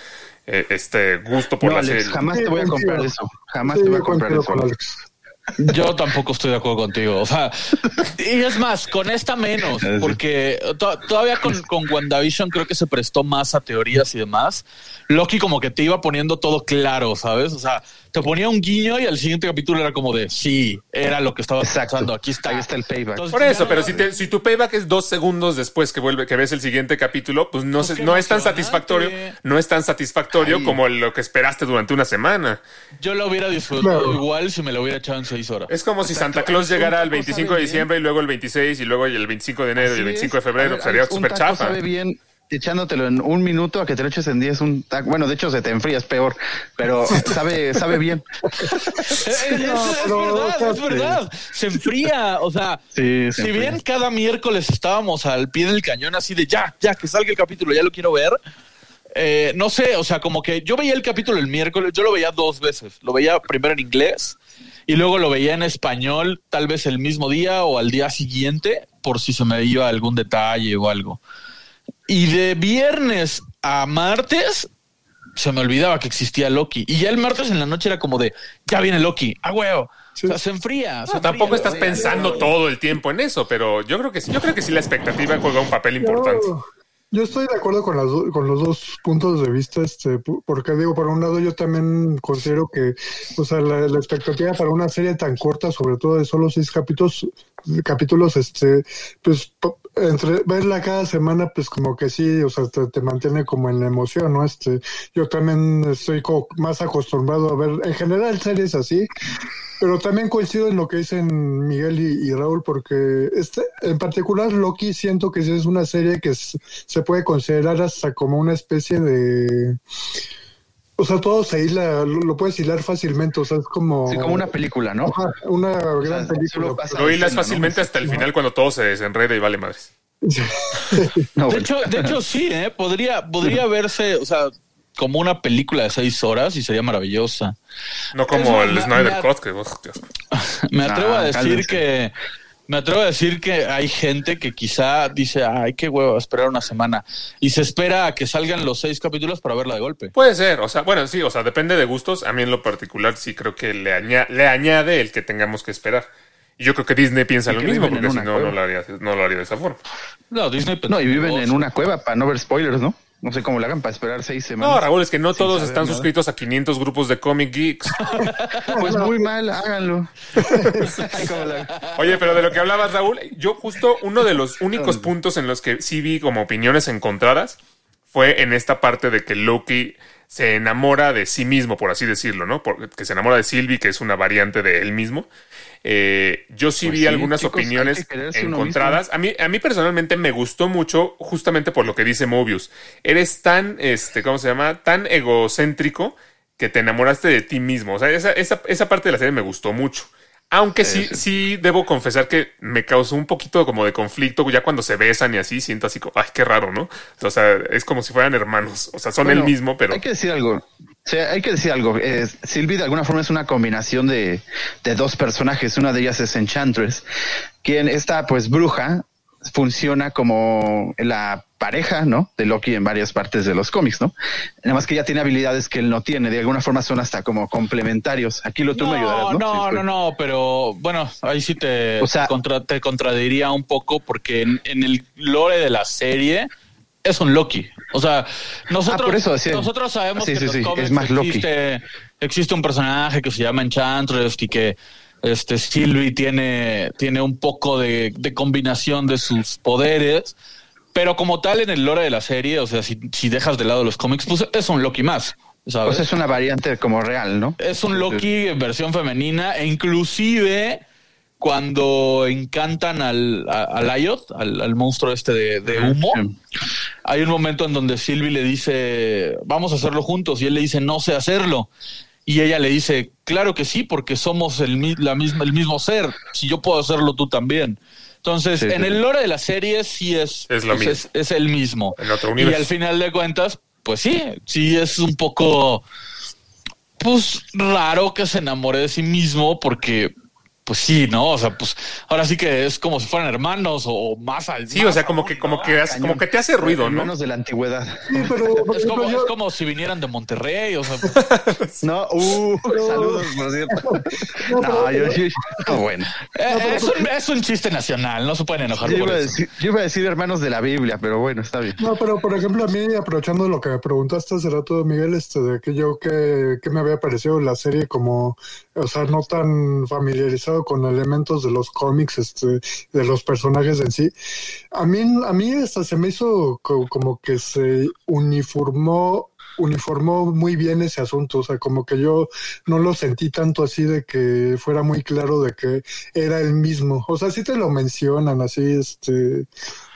D: eh, este gusto por
A: No,
D: la
A: Alex,
D: serie.
A: jamás te voy a comprar eso. Jamás
E: Sí,
A: te voy a comprar eso. Alex.
F: Yo tampoco estoy de acuerdo contigo. O sea, y es más, con esta menos,
A: Sí.
F: porque to- todavía con, con WandaVision creo que se prestó más a teorías y demás. Loki como que te iba poniendo todo claro, ¿sabes? O sea, te ponía un guiño y al siguiente capítulo era como de, sí, era lo que estaba
A: Exacto.
F: pensando, aquí está.
A: Ahí está el payback.
F: Entonces,
D: Por eso, pero si, te- si tu payback es dos segundos después que vuelve, que ves el siguiente capítulo, pues no,
F: Pues
D: se- no es tan satisfactorio, no es tan satisfactorio
A: Ay.
D: como lo que esperaste durante una semana.
F: Yo lo hubiera disfrutado igual si me lo hubiera echado en seis horas.
D: Es como si. Santa Claus llegara el
A: taco
D: 25 de diciembre y luego el 26 y luego el 25 de enero y el
A: Así
D: 25 de febrero.
A: Ver,
D: Sería súper chafa.
A: sabe bien echándotelo en un minuto a que te lo eches en 10 un taco. Bueno, de hecho se te enfrías peor, pero sabe, sabe bien.
F: Es, es-
E: No,
F: es verdad, es verdad. Se enfría. O sea,
A: Sí, se
F: si
A: enfría.
F: bien cada miércoles estábamos al pie del cañón así de ya, ya, que salga el capítulo, ya lo quiero ver. eh, no sé, o sea, como que yo veía el capítulo el miércoles, yo lo veía dos veces. Lo veía primero en inglés y luego lo veía en español, tal vez el mismo día o al día siguiente, por si se me iba algún detalle o algo. Y de viernes a martes se me olvidaba que existía Loki. Y ya el martes en la noche era como de, ya viene Loki, a huevo.
E: Sí.
F: O sea, se enfría. se
D: No, tampoco
F: enfría.
D: estás pensando todo el tiempo en eso, pero yo creo que sí, yo creo que sí la expectativa juega un papel importante.
E: Yo, yo estoy de acuerdo con, las con los dos puntos de vista, este, porque digo, por un lado yo también considero que, o sea, la, expectativa para una serie tan corta, sobre todo de solo seis capítulos, capítulos, este, pues entre verla cada semana, pues como que sí, o sea, te, te mantiene como en la emoción, ¿no? Este, yo también estoy más acostumbrado a ver, en general series así, pero también coincido en lo que dicen Miguel y, y Raúl, porque este, en particular Loki siento que es una serie que se puede considerar hasta como una especie de... O sea, todo se hila, lo, lo puedes hilar fácilmente, o sea, es como...
A: Sí, como una película, ¿no?
E: Ajá, una gran
A: sea,
E: película.
D: Lo hilas fácilmente hasta el final cuando todo se desenreda y vale madres.
A: No,
F: De hecho, de hecho, sí, ¿eh? Podría, podría verse, o sea, como una película de seis horas y sería maravillosa.
D: No como
F: Es
D: el
F: me-
D: Snyder
F: me-
D: Cut, que.
F: Me atrevo
A: Ah,
F: a decir
A: cálmense.
F: que me atrevo a decir que hay gente que quizá dice, ay, qué huevo, esperar una semana. Y se espera a que salgan los seis capítulos para verla de golpe.
D: Puede ser, o sea, bueno, sí, o sea, depende de gustos. A mí en lo particular sí creo que le, aña- le añade el que tengamos que esperar. Y yo creo que Disney piensa
A: Y
D: lo mismo, porque si no, no lo, haría, no lo haría de esa forma.
F: No, Disney.
A: No, y viven en una cueva para no ver spoilers, ¿no? No sé cómo le hagan para esperar seis semanas.
D: No, Raúl, es que no todos están
A: nada.
D: suscritos a 500 grupos de Comic Geeks.
A: Pues muy mal, háganlo. ¿Cómo la-
D: Oye, pero de lo que hablabas, Raúl, yo justo uno de los únicos puntos en los que sí vi como opiniones encontradas fue en esta parte de que Loki se enamora de sí mismo, por así decirlo, ¿no? Porque que se enamora de Sylvie, que es una variante de él mismo. Eh, yo sí
A: Pues
D: vi
A: sí,
D: algunas
A: chicos,
D: opiniones
A: que
D: encontradas. A mí, a mí personalmente me gustó mucho, justamente por lo que dice Mobius. Eres tan, este, ¿cómo se llama? Tan egocéntrico que te enamoraste de ti mismo. O sea, esa, esa, esa parte de la serie me gustó mucho. Aunque sí, sí debo confesar que me causó un poquito como de conflicto ya cuando se besan y así, siento así como, ay, qué raro, ¿no? O sea, es como si fueran hermanos. O sea, son
A: Bueno,
D: el mismo, pero
A: Hay que decir algo. Sí, hay que decir algo. Eh, Sylvie de alguna forma es una combinación de, de dos personajes. Una de ellas es Enchantress, quien esta pues bruja funciona como la pareja, ¿no? De Loki en varias partes de los cómics, ¿no? Nada más que ella tiene habilidades que él no tiene. De alguna forma son hasta como complementarios. Aquí lo tú me ayudarás, ¿no?
F: no,
A: Sí,
F: no, no, pero bueno, ahí sí te,
A: O sea-
F: te contra- te contradiría un poco porque en, en el lore de la serie es un Loki. O sea, nosotros,
A: Ah, por eso decía.
F: nosotros sabemos
A: Sí,
F: que
A: sí,
F: los
A: es más Loki.
F: existe, existe un personaje que se llama Enchantress y que este Sylvie tiene, tiene un poco de, de combinación de sus poderes. Pero como tal en el lore de la serie, o sea, si, si dejas de lado los cómics, pues es un Loki más. ¿sabes?
A: Pues es una variante como real, ¿no?
F: Es un Loki en versión femenina e inclusive cuando encantan al, a, a Lyot, al, al monstruo este de, de humo, hay un momento en donde Sylvie le dice, vamos a hacerlo juntos, y él le dice, no sé hacerlo. Y ella le dice, claro que sí, porque somos el, la misma, el mismo ser. Si yo puedo hacerlo, tú también. Entonces,
A: Sí,
F: en
A: sí.
F: el lore de la serie sí es,
D: Es lo mismo.
F: es, es el mismo.
D: En otro
F: y al final de cuentas, pues sí, sí es un poco pues raro que se enamore de sí mismo porque pues sí, ¿no? O sea, pues ahora sí que es como si fueran hermanos o más al
D: sí, o sea, como que, como que, hace- como que te hace ruido, ¿no?
A: Menos de la antigüedad.
E: Sí, pero por
F: es como,
E: ejemplo, yo-
F: es como si vinieran de Monterrey, o sea,
A: No, uh, saludos, por cierto. No, yo, yo- no, bueno.
F: eh, es, un, es un chiste nacional, no se pueden enojar
A: Yo
F: por
A: iba, a
F: eso.
A: decir, yo iba a decir hermanos de la Biblia, pero bueno, está bien.
E: No, pero por ejemplo, a mí, aprovechando lo que me preguntaste hace rato, Miguel, este, de que yo que, que me había parecido la serie como, o sea, no tan familiarizado con elementos de los cómics, este, de los personajes en sí. A mí, a mí hasta se me hizo co- como que se uniformó uniformó muy bien ese asunto, o sea, como que yo no lo sentí tanto así de que fuera muy claro de que era el mismo. O sea, sí te lo mencionan así, este,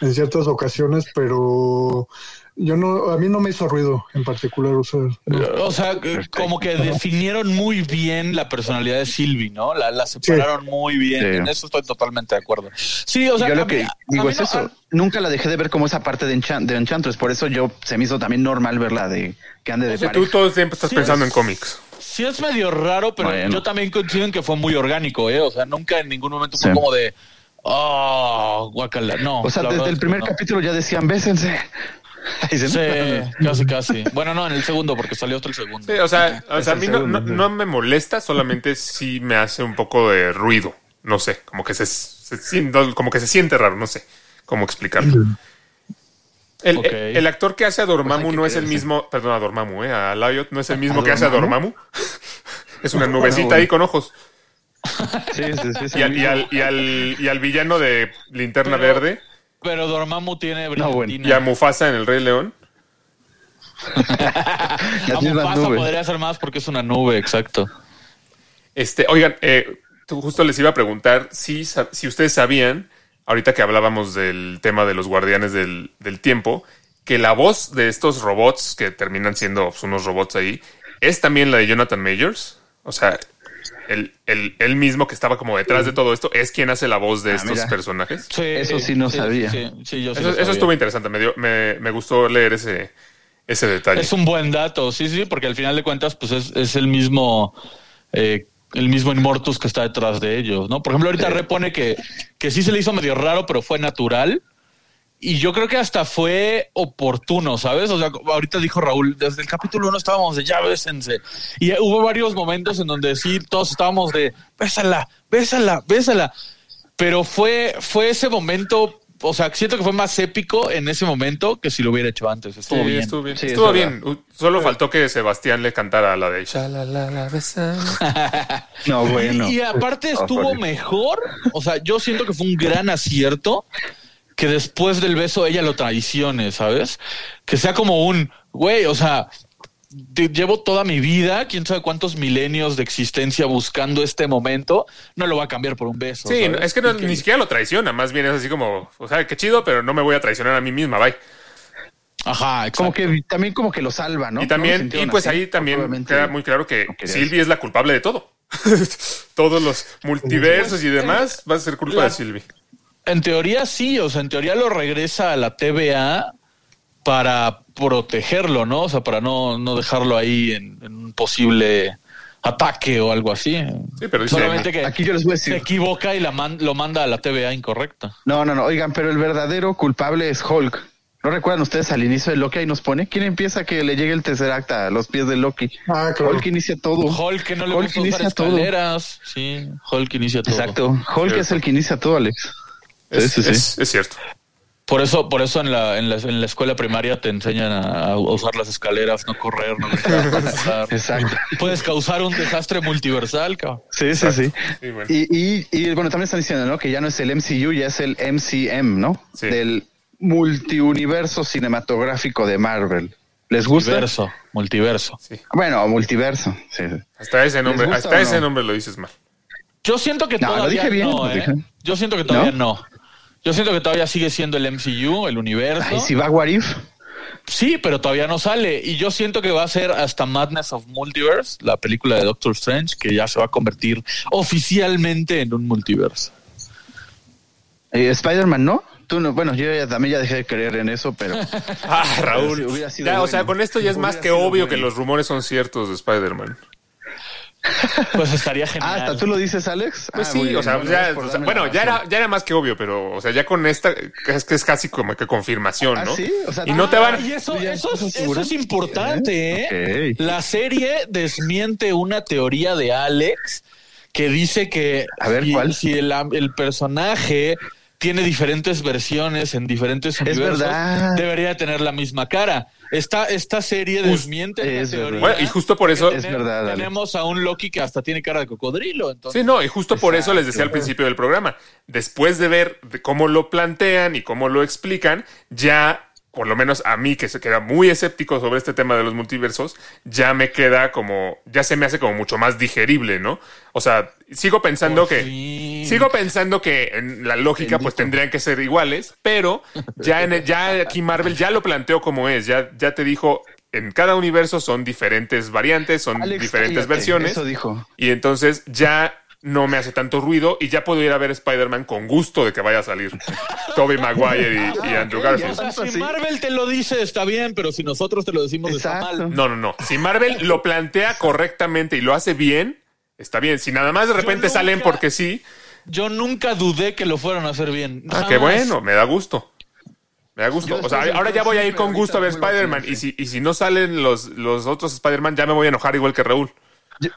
E: en ciertas ocasiones, pero yo no, a mí no me hizo ruido en particular, o sea, no.
F: O sea, como que definieron muy bien la personalidad de Sylvie, ¿no? La, la separaron muy bien.
A: Sí.
F: En eso estoy totalmente de acuerdo. Sí, o sea,
A: yo
F: a
A: lo que
F: a
A: digo es
F: no-
A: eso. Nunca la dejé de ver como esa parte de, Enchan- de Enchantress. Por eso yo se me hizo también normal verla de que ande de
D: O sea, tú
A: pareja.
D: todo el tiempo estás
F: Sí,
D: pensando
F: es-
D: en cómics.
F: Sí es medio raro, pero
A: Bueno.
F: yo también coincido en que fue muy orgánico, ¿eh? O sea, nunca en ningún momento fue
A: Sí.
F: como de, oh, guacala. No.
A: O sea, desde el primer
F: no.
A: capítulo ya decían, bésense.
F: Sí, casi, casi. Bueno, no, en el segundo, porque salió hasta el segundo.
D: Sí, o sea, o sea a mí no,
A: segundo,
D: no-
A: sí.
D: no me molesta, solamente sí me hace un poco de ruido. No sé, como que se, como que se siente raro, no sé cómo explicarlo. El, el- el actor que hace a Dormammu
A: Pues
D: no es el mismo, perdón, a Dormammu, eh, a Lyot no es el mismo
A: ¿A
D: que hace a
A: Dormammu?
D: Dormammu. es una nubecita
A: bueno.
D: ahí con ojos.
A: Sí, sí, sí, sí.
D: Y al, y al, y al, y al villano de Linterna
F: Pero-
D: Verde
F: Pero Dormammu tiene
A: No, bueno.
F: brillantina.
D: y a Mufasa en el Rey León.
F: A Mufasa podría ser más porque es una nube, exacto.
D: Este, oigan, eh, tú- justo les iba a preguntar si, si ustedes sabían, ahorita que hablábamos del tema de los guardianes del, del tiempo, que la voz de estos robots, que terminan siendo pues, unos robots ahí, es también la de Jonathan Majors. O sea, el, el, él mismo que estaba como detrás de todo esto es quien hace la voz de
A: Ah,
D: estos
A: mira.
D: personajes.
F: Sí,
A: Eso sí no sabía.
F: Sí, sí, yo sí
D: Eso, estuvo interesante, me, dio, me, me gustó leer ese, ese detalle.
F: Es un buen dato, sí, sí, porque al final de cuentas, pues es, es el mismo, eh, el mismo Immortus que está detrás de ellos, ¿no? Por ejemplo, ahorita repone que, que sí se le hizo medio raro, pero fue natural. Y yo creo que hasta fue oportuno, ¿sabes? O sea, ahorita dijo Raúl, desde el capítulo uno estábamos de ya bésense. Y hubo varios momentos en donde sí, todos estábamos de bésala, bésala, bésala. Pero fue, fue ese momento, o sea, siento que fue más épico en ese momento que si lo hubiera hecho antes. Estuvo
D: Sí,
F: bien.
D: estuvo bien.
A: Sí,
D: estuvo
A: es
D: bien. Solo faltó que Sebastián le cantara la de besa.
A: No, bueno.
F: Y aparte estuvo mejor. O sea, yo siento que fue un gran acierto que después del beso ella lo traicione, ¿sabes? Que sea como un, güey, o sea, te- llevo toda mi vida, quién sabe cuántos milenios de existencia buscando este momento, no lo va a cambiar por un beso.
D: Sí,
F: ¿sabes?
D: es que, no- ni siquiera lo traiciona, más bien es así como, o sea, qué chido, pero no me voy a traicionar a mí misma, bye.
F: Ajá, exacto.
A: Como que también como que lo salva, ¿no?
D: y
A: ¿No
D: también, y pues
A: así?
D: ahí también queda muy claro que
A: no
D: Sylvie es la culpable de todo. todos los multiversos y demás, va a ser culpa
F: La-
D: de Sylvie.
F: En teoría sí, o sea, en teoría lo regresa a la TVA para protegerlo, ¿no? O sea, para no, no dejarlo ahí en, en un posible ataque o algo así.
D: Sí, pero dice-
F: Solamente que
A: Aquí yo les voy a
F: se
A: decir.
F: equivoca y la man- lo manda a la TVA incorrecta.
A: No, no, no. Oigan, pero el verdadero culpable es Hulk. ¿No recuerdan ustedes al inicio de Loki? Ahí nos pone. ¿Quién empieza a que le llegue el Tesseract a los pies de Loki?
E: Ah, claro.
A: Hulk inicia todo.
F: Hulk que no le
A: Hulk inicia todo.
F: Sí, Hulk inicia todo.
A: Exacto. Hulk
D: Cierto.
A: es el que inicia todo, Alex.
D: Es,
A: Sí, sí, sí.
D: es- es cierto.
F: Por eso, por eso en la, en la, en la escuela primaria te enseñan a, a usar las escaleras, no correr, no gritar.
A: Exacto.
F: Puedes causar un desastre multiversal, cabrón.
A: Sí, sí, sí. Y, y, y, bueno, también están diciendo, ¿no? Que ya no es el MCU, ya es el MCM, ¿no?
D: Sí.
A: Del multiuniverso cinematográfico de Marvel. ¿Les gusta?
F: Multiverso, multiverso.
D: Sí.
A: Bueno, multiverso. Sí.
D: Hasta ese nombre, hasta ese
A: no?
D: nombre lo dices mal.
F: Yo siento que
A: No, lo
F: todavía
A: dije bien,
F: no,
A: lo
F: ¿eh?
A: dije.
F: Yo siento que todavía no. Yo siento que todavía sigue siendo el MCU, el universo.
A: Ay, si va What If.
F: Sí, pero todavía no sale. Y yo siento que va a ser hasta Madness of Multiverse, la película de Doctor Strange, que ya se va a convertir oficialmente en un multiverso.
A: Eh, Spider-Man, ¿no? Tú no, bueno, yo ya, también ya dejé de creer en eso, pero
D: Ah, Raúl.
A: hubiera sido
D: Ya, o sea, con esto ya es más que obvio
A: bueno.
D: que los rumores son ciertos de Spider-Man.
F: Pues estaría
A: Ah,
F: genial.
A: ¿hasta tú lo dices, Alex?
D: Pues
A: Ah,
D: sí,
A: bien,
D: o sea,
A: bueno,
D: ya, o sea, bueno, ya era, ya era más que obvio, pero, o sea, ya con esta, es que es casi como que confirmación,
A: ¿Ah,
D: ¿no?
A: sí? O sea,
D: y no te
F: Ah,
D: van,
F: y eso,
A: ¿Ya
F: eso, es, eso es importante, ¿eh? La serie desmiente una teoría de Alex que dice que
A: A ver,
F: si,
A: ¿cuál?
F: si el, el personaje tiene diferentes versiones en diferentes universos,
A: verdad.
F: debería tener la misma cara. Esta, esta serie desmiente esa
A: es
F: teoría.
D: Bueno, y justo por eso,
A: Es
F: Tenem-
A: verdad.
F: Tenemos a un Loki que hasta tiene cara de cocodrilo. Entonces,
D: Sí, no, y justo por eso les decía al principio del programa, después de ver cómo lo plantean y cómo lo explican, ya, por lo menos a mí que se queda muy escéptico sobre este tema de los multiversos, ya me queda como, ya se me hace como mucho más digerible, ¿no? O sea, sigo pensando
F: Por
D: que...
F: fin.
D: Sigo pensando que en la lógica pues tendrían que ser iguales, pero ya en el- ya aquí Marvel ya lo planteó como es, ya, ya te dijo en cada universo son diferentes variantes, son
A: Alex,
D: diferentes
A: cállate,
D: versiones.
A: Eso dijo.
D: Y entonces ya no me hace tanto ruido y ya puedo ir a ver Spider-Man con gusto de que vaya a salir Tobey Maguire y, y Andrew
F: O
D: Garfield.
F: sea, si. Marvel te lo dice, está bien, pero si nosotros te lo decimos, está mal.
D: No, no, no. Si Marvel lo plantea correctamente y lo hace bien, está bien. Si nada más de repente
F: nunca-
D: salen porque sí,
F: Yo nunca dudé que lo fueran a hacer bien.
D: ah, qué bueno, me da gusto. Me da gusto. O sea, ahora ya voy a ir con gusto a ver Spider-Man. Y si, y si no salen los, los otros Spider-Man, ya me voy a enojar igual que Raúl.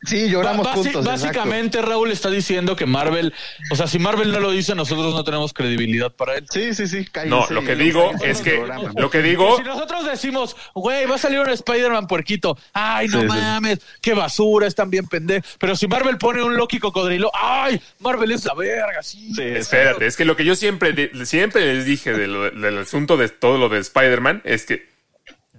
A: Sí, lloramos
F: Ba- basi-
A: juntos. exacto.
F: básicamente, Raúl está diciendo que Marvel, o sea, si Marvel no lo dice, nosotros no tenemos credibilidad para él.
A: Sí, sí, sí. cállense
D: No, lo que digo es que lo que digo
F: Si nosotros decimos, güey, va a salir un Spider-Man puerquito, ay, no
A: Sí, sí.
F: mames, qué basura, están bien pendejos. Pero si Marvel pone un Loki cocodrilo, ay, Marvel es la verga, sí.
A: Sí,
D: Espérate, es que lo que yo siempre, siempre les dije de lo- del asunto de todo lo de Spider-Man es que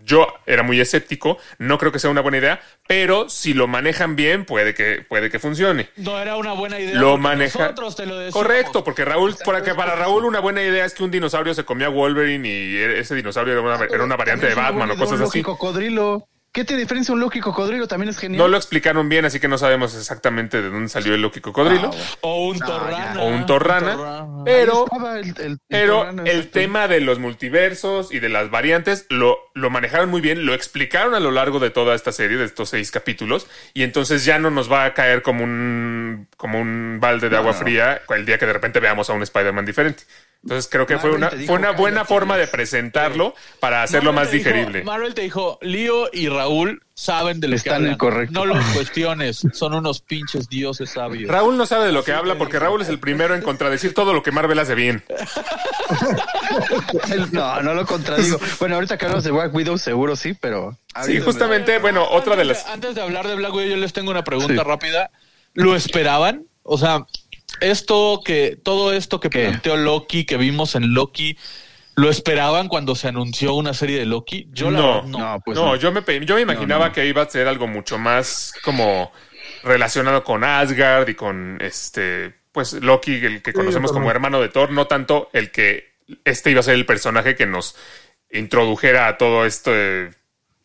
D: yo era muy escéptico, no creo que sea una buena idea, pero si lo manejan bien, puede que, puede que funcione.
F: No era una buena idea.
D: Lo maneja.
F: Nosotros te lo decimos.
D: Correcto, porque Raúl, para que para Raúl una buena idea es que un dinosaurio se comía a Wolverine y ese dinosaurio era una, era una variante de Batman o cosas así.
A: Cocodrilo. ¿Qué te diferencia un Loki cocodrilo? También es genial.
D: No lo explicaron bien, así que no sabemos exactamente de dónde salió el Loki cocodrilo.
A: Ah, bueno.
F: O un. Torrana.
D: O un Torrana.
F: Torrana.
D: Pero
A: el- el- el
D: Pero el tema de los multiversos y de las variantes lo, lo manejaron muy bien, lo explicaron a lo largo de toda esta serie, de estos seis capítulos, y entonces ya no nos va a caer como un, como un balde de agua
A: no.
D: fría el día que de repente veamos a un Spider-Man diferente. Entonces creo que fue una,
A: dijo,
D: fue una buena
A: "Cállate,
D: forma de
A: Alex".
D: presentarlo para hacerlo
F: Marvel
D: más
F: dijo-
D: digerible.
F: Marvel te dijo, Lío y Raúl saben de lo que
A: Están en
F: hablan. No los cuestiones, son unos pinches dioses sabios.
D: Raúl no sabe de lo que habla porque Raúl es el primero en contradecir todo lo que Marvel hace bien.
A: No, no lo contradigo. Bueno, ahorita que hablamos de Black Widow, seguro sí, pero.
D: Sí, justamente, bueno, otra de las...
F: Antes de hablar de Black Widow, yo les tengo una pregunta
A: Sí.
F: rápida. ¿Lo esperaban? O sea, esto que, todo esto que
A: ¿Qué?
F: planteó Loki, que vimos en Loki, ¿lo esperaban cuando se anunció una serie de Loki? Yo
D: No,
F: verdad, no.
A: No, pues
D: no,
A: no.
D: yo me, yo me imaginaba
A: no.
D: que iba a ser algo mucho más como relacionado con Asgard y con este, pues Loki, el que conocemos como hermano de Thor, no tanto el que este iba a ser el personaje que nos introdujera a todo este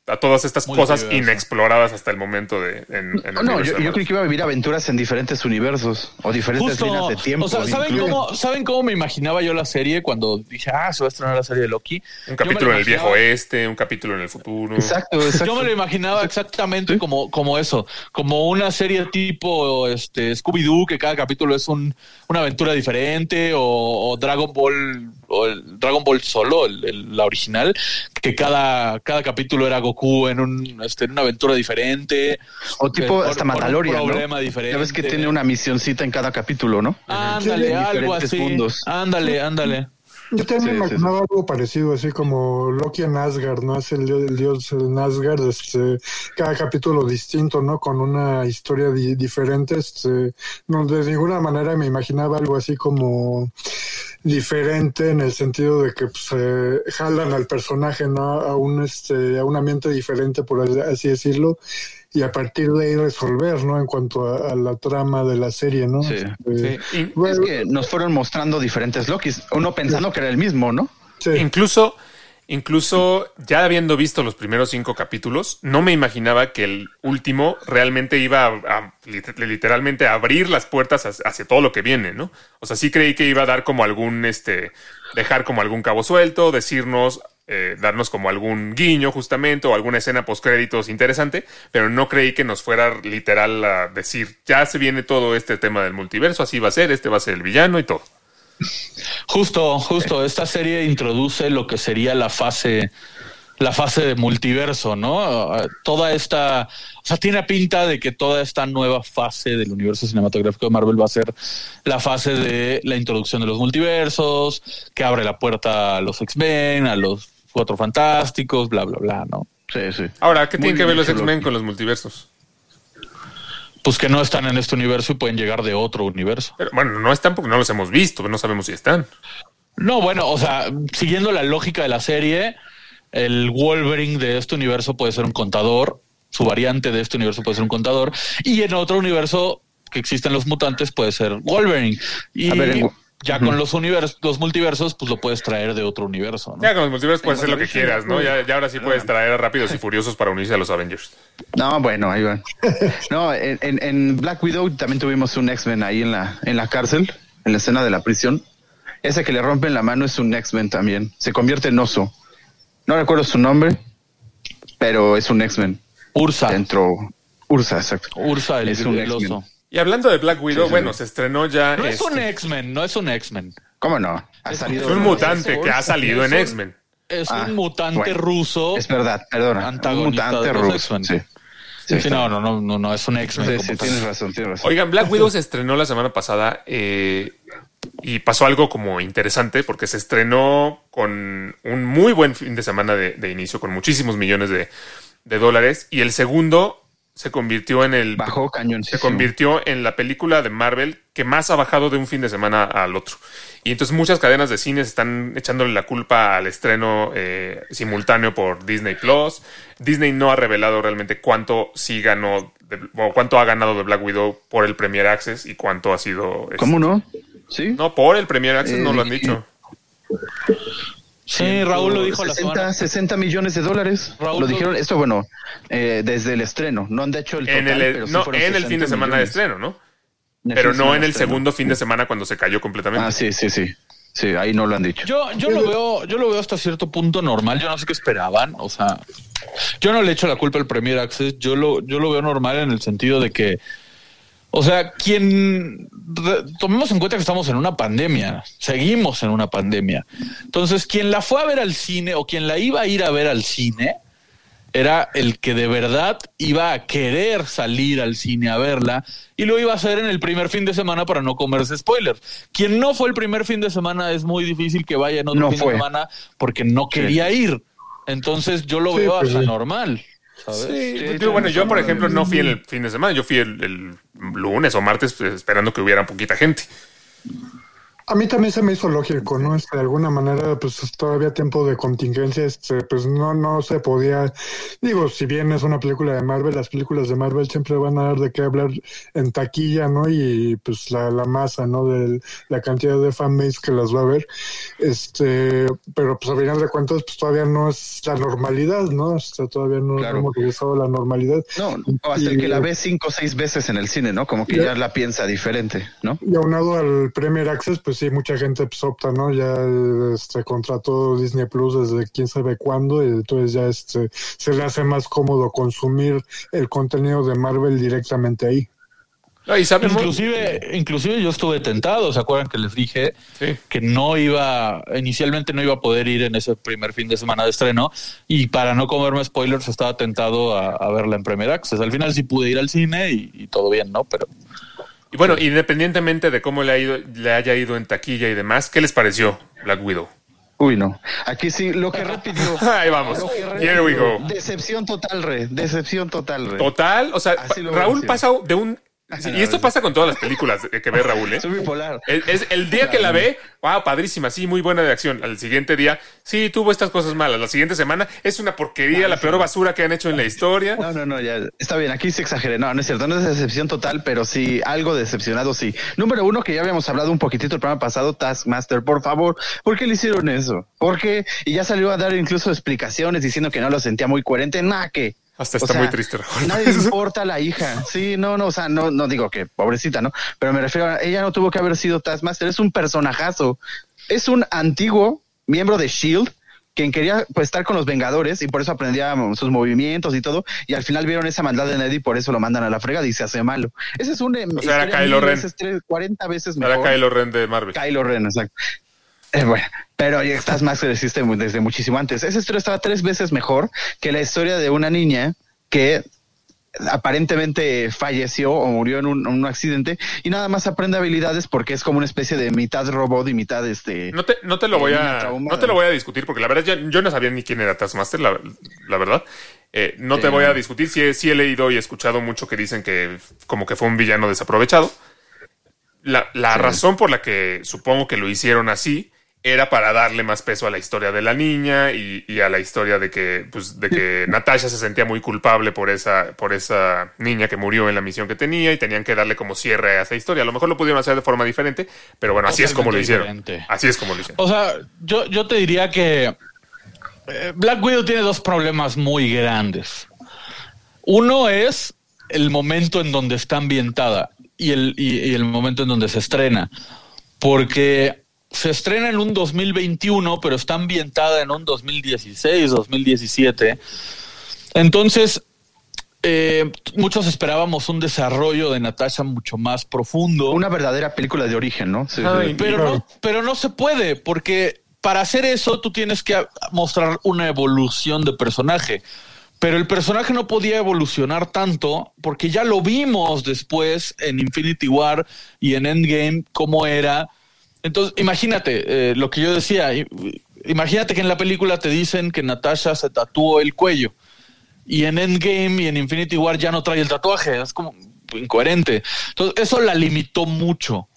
D: a todas estas cosas inexploradas hasta el momento de en, en el
A: No, yo,
D: de
A: yo
D: Marvel.
A: creí que iba a vivir aventuras en diferentes universos o diferentes líneas de tiempo.
F: o sea, ¿saben cómo, ¿saben cómo me imaginaba yo la serie cuando dije, ah, se va a estrenar la serie de Loki?
D: Un
F: Yo
D: capítulo en el viejo oeste, un capítulo en el futuro.
A: Exacto, exacto.
F: Yo me lo imaginaba exactamente como, como eso, como una serie tipo este, Scooby-Doo, que cada capítulo es un, una aventura diferente, o, o Dragon Ball, o el Dragon Ball solo, el- el- la original, que cada, cada capítulo era Goku en, un, este, en una aventura diferente.
A: O tipo
F: por-
A: hasta
F: por un
A: Mandalorian, ¿no?
F: problema diferente.
A: Ya ves que tiene una misioncita en cada capítulo, ¿no?
F: Ándale,
A: Sí,
F: algo así.
A: mundos.
F: Ándale, ándale.
E: Yo también
A: Sí,
E: me
A: sí,
E: imaginaba algo parecido, así como Loki en Asgard, ¿no? Es el, dios- el dios en Asgard, este, cada capítulo distinto, ¿no? Con una historia di- diferente, este, no, de ninguna manera me imaginaba algo así como diferente en el sentido de que pues, eh, jalan al personaje, ¿no? A un, este, a un ambiente diferente, por así decirlo, y a partir de ahí resolver, ¿no? En cuanto a, a la trama de la serie, ¿no?
A: Sí.
E: Este,
D: Sí. In-
E: bueno,
A: Es que nos fueron mostrando diferentes Lokis, uno pensando que era el mismo, ¿no?
E: sí.
D: Incluso, incluso ya habiendo visto los primeros cinco capítulos, no me imaginaba que el último realmente iba a, a lit- literalmente a abrir las puertas hacia, hacia todo lo que viene, ¿no? O sea, sí creí que iba a dar como algún, este, dejar como algún cabo suelto, decirnos, eh, darnos como algún guiño justamente o alguna escena post créditos interesante, pero no creí que nos fuera literal a decir, ya se viene todo este tema del multiverso, así va a ser, este va a ser el villano y todo.
F: Justo, justo, esta serie introduce lo que sería la fase, la fase de multiverso, ¿no? Uh, Toda esta, o sea, tiene pinta de que toda esta nueva fase del universo cinematográfico de Marvel va a ser la fase de la introducción de los multiversos, que abre la puerta a los X-Men, a los Cuatro Fantásticos, bla, bla, bla, ¿no?
A: Sí, sí.
D: Ahora, ¿qué tienen que ver los X-Men con los multiversos?
F: Pues que no están en este universo y pueden llegar de otro universo.
D: Pero, bueno, no están porque no los hemos visto, no sabemos si están.
F: No, bueno, o sea, siguiendo la lógica de la serie, el Wolverine de este universo puede ser un contador, su variante de este universo puede ser un contador, y en otro universo que existen los mutantes puede ser Wolverine. Y
A: A ver, en-
F: ya con los universos, los multiversos, pues lo puedes traer de otro universo, ¿no?
D: Ya con los multiversos puedes hacer lo que quieras, ¿no? Ya, ya ahora sí puedes traer a Rápidos y Furiosos para unirse a los Avengers.
A: No, bueno, ahí van. No, en, Black Widow también tuvimos un X-Men ahí en la, en la cárcel, en la escena de la prisión. Ese que le rompen la mano es un X-Men también. Se convierte en oso. No recuerdo su nombre, pero es un X-Men.
F: Ursa,
A: Dentro. Ursa, exacto.
F: Ursa el,
A: Es un
F: el
A: X-Men.
F: oso.
D: Y hablando de Black Widow,
A: Sí, sí,
D: bueno,
A: sí.
D: se estrenó ya.
F: No es
D: este,
F: un X-Men, no es un X-Men.
A: ¿Cómo no? Ha
F: Es
A: salido.
D: es un mutante que ha salido en
F: un-
D: X-Men.
F: Es
A: Ah,
F: un mutante
A: bueno.
F: ruso.
A: Es verdad, perdona. Un
F: Antagonista
A: mutante
F: de los
A: ruso. Sí.
F: Sí,
A: Sí,
F: no, no, no, no, no, es un
A: Sí,
F: X-Men.
A: sí,
F: tal.
A: tienes razón, tienes razón.
D: Oigan, Black Widow se estrenó la semana pasada eh, y pasó algo como interesante porque se estrenó con un muy buen fin de semana de, de inicio, con muchísimos millones de, de dólares. Y el segundo se convirtió en el.
A: Bajó cañón.
D: se convirtió en la película de Marvel que más ha bajado de un fin de semana al otro. Y entonces muchas cadenas de cines están echándole la culpa al estreno eh, simultáneo por Disney Plus. Disney no ha revelado realmente cuánto sí ganó de- o cuánto ha ganado de Black Widow por el Premier Access y cuánto ha sido. este,
A: ¿Cómo no? Sí.
D: No, por el Premier Access
A: Eh,
D: no lo han
A: dije-
D: dicho.
F: Sí, Raúl lo dijo la
A: 60,
F: semana.
A: 60 millones de dólares.
F: Raúl,
A: lo dijeron, esto bueno, eh, desde el estreno. No han de hecho el total,
D: En el,
A: pero sí
D: no, en el
A: 60
D: fin de semana de estreno, ¿no?
A: El
D: Pero no en el
A: estreno.
D: segundo fin de semana cuando se cayó completamente.
A: Ah, sí, sí, sí. Sí, ahí no lo han dicho.
F: Yo, yo lo veo, yo lo veo hasta cierto punto normal. Yo no sé qué esperaban. O sea, yo no le echo la culpa al Premier Access. Yo lo, yo lo veo normal en el sentido de que, o sea, quien tomemos en cuenta que estamos en una pandemia, seguimos en una pandemia. Entonces, quien la fue a ver al cine o quien la iba a ir a ver al cine era el que de verdad iba a querer salir al cine a verla y lo iba a hacer en el primer fin de semana para no comerse spoilers. Quien no fue el primer fin de semana es muy difícil que vaya en otro
A: No
F: fin
A: fue.
F: de semana porque no quería ir. Entonces yo lo
E: Sí,
F: veo
E: pues
F: hasta
E: sí.
F: normal. ¿Sabes?
D: Sí,
A: Sí,
D: digo, bueno, yo por ejemplo no fui el fin de semana, yo fui el, el lunes o martes pues, esperando que hubiera poquita gente.
E: A mí también se me hizo lógico, ¿no? Este, de alguna manera, pues todavía tiempo de contingencia, este, pues no, no se podía, digo, si bien es una película de Marvel, las películas de Marvel siempre van a dar de qué hablar en taquilla, ¿no? Y pues la, la masa, ¿no? De la cantidad de fanbase que las va a ver, este, pero pues a final de cuentas, pues todavía no es la normalidad, ¿no? Este, todavía no
A: Claro.
E: hemos regresado a la normalidad.
A: No, hasta el
E: Y-
A: que la ve cinco o seis veces en el cine, ¿no? Como que ya la piensa diferente, ¿no?
E: Y aunado al Premier Access, pues sí, mucha gente pues, opta, ¿no? Ya este, contrató Disney Plus desde quién sabe cuándo, y entonces ya este, se le hace más cómodo consumir el contenido de Marvel directamente ahí.
D: No, y
F: Inclusive, inclusive yo estuve tentado, ¿se acuerdan que les dije
D: Sí.
F: que no iba, inicialmente no iba a poder ir en ese primer fin de semana de estreno y para no comerme spoilers estaba tentado a, a verla en Premier Access. Al final sí pude ir al cine y, y todo bien, ¿no? Pero
D: Y bueno, independientemente de cómo le, ha ido, le haya ido en taquilla y demás, ¿qué les pareció Black Widow?
A: Uy, no. Aquí sí, lo que repitió.
D: Ahí vamos.
A: Que
D: Here we go.
A: Decepción total, re. Decepción total, re.
D: Total, o sea, Raúl pasa de un... sí, y esto pasa con todas las películas que que ve Raúl, ¿eh?
A: Soy bipolar.
D: Es, es el día que la ve, wow, padrísima, sí, muy buena de acción. Al siguiente día, sí, tuvo estas cosas malas. La siguiente semana es una porquería, la peor basura que han hecho en la historia.
A: No, no, no, ya está bien. Aquí sí exageré. No, no es cierto. No es decepción total, pero sí algo decepcionado, sí. Número uno, que ya habíamos hablado un poquitito el programa pasado, Taskmaster, por favor, ¿por qué le hicieron eso? ¿Por qué? Y ya salió a dar incluso explicaciones diciendo que no lo sentía muy coherente. Nada, que.
D: Hasta
A: O
D: está
A: sea,
D: muy triste.
A: Nadie le importa a la hija. Sí, no, no, o sea, no, no digo que pobrecita, ¿no? Pero me refiero a ella no tuvo que haber sido Taskmaster, es un personajazo. Es un antiguo miembro de Shield quien quería pues estar con los Vengadores y por eso aprendía sus movimientos y todo y al final vieron esa maldad de Ned y por eso lo mandan a la fregada y se hace malo. Ese es un
D: O sea, era Kylo Ren.
A: 40 veces mejor.
D: Kylo Ren de Marvel.
A: Kylo Ren, exacto. Eh, bueno, pero ya estás más desde muchísimo antes. Esa historia estaba tres veces mejor que la historia de una niña que aparentemente falleció o murió en un, un accidente y nada más aprende habilidades porque es como una especie de mitad robot y mitad este
D: No te, no te lo voy
A: niña
D: a no te lo voy a discutir porque la verdad yo, yo no sabía ni quién era Taskmaster, la, la verdad. Eh, no te voy a discutir. Sí, he- sí he leído y escuchado mucho que dicen que como que fue un villano desaprovechado. La, la razón por la que supongo que lo hicieron así era para darle más peso a la historia de la niña y, y a la historia de que, pues, de que Natasha se sentía muy culpable por esa, por esa niña que murió en la misión que tenía y tenían que darle como cierre a esa historia. A lo mejor lo pudieron hacer de forma diferente, pero bueno, así es como lo hicieron.
F: diferente.
D: Así es como lo hicieron.
F: O sea, yo, yo te diría que eh, Black Widow tiene dos problemas muy grandes. Uno es el momento en donde está ambientada y el, y- y el momento en donde se estrena. Porque se estrena en un 2021, pero está ambientada en un 2016, 2017. Entonces, eh, muchos esperábamos un desarrollo de Natasha mucho más profundo.
A: una verdadera película de origen, ¿no? Sí, sí.
D: Ay,
F: Pero no, pero no se puede, porque para hacer eso tú tienes que a- mostrar una evolución de personaje. Pero el personaje no podía evolucionar tanto porque ya lo vimos después en Infinity War y en Endgame cómo era. Entonces, imagínate eh, lo que yo decía. Imagínate que en la película te dicen que Natasha se tatuó el cuello y en Endgame y en Infinity War ya no trae el tatuaje. Es como incoherente. Entonces, eso la limitó mucho.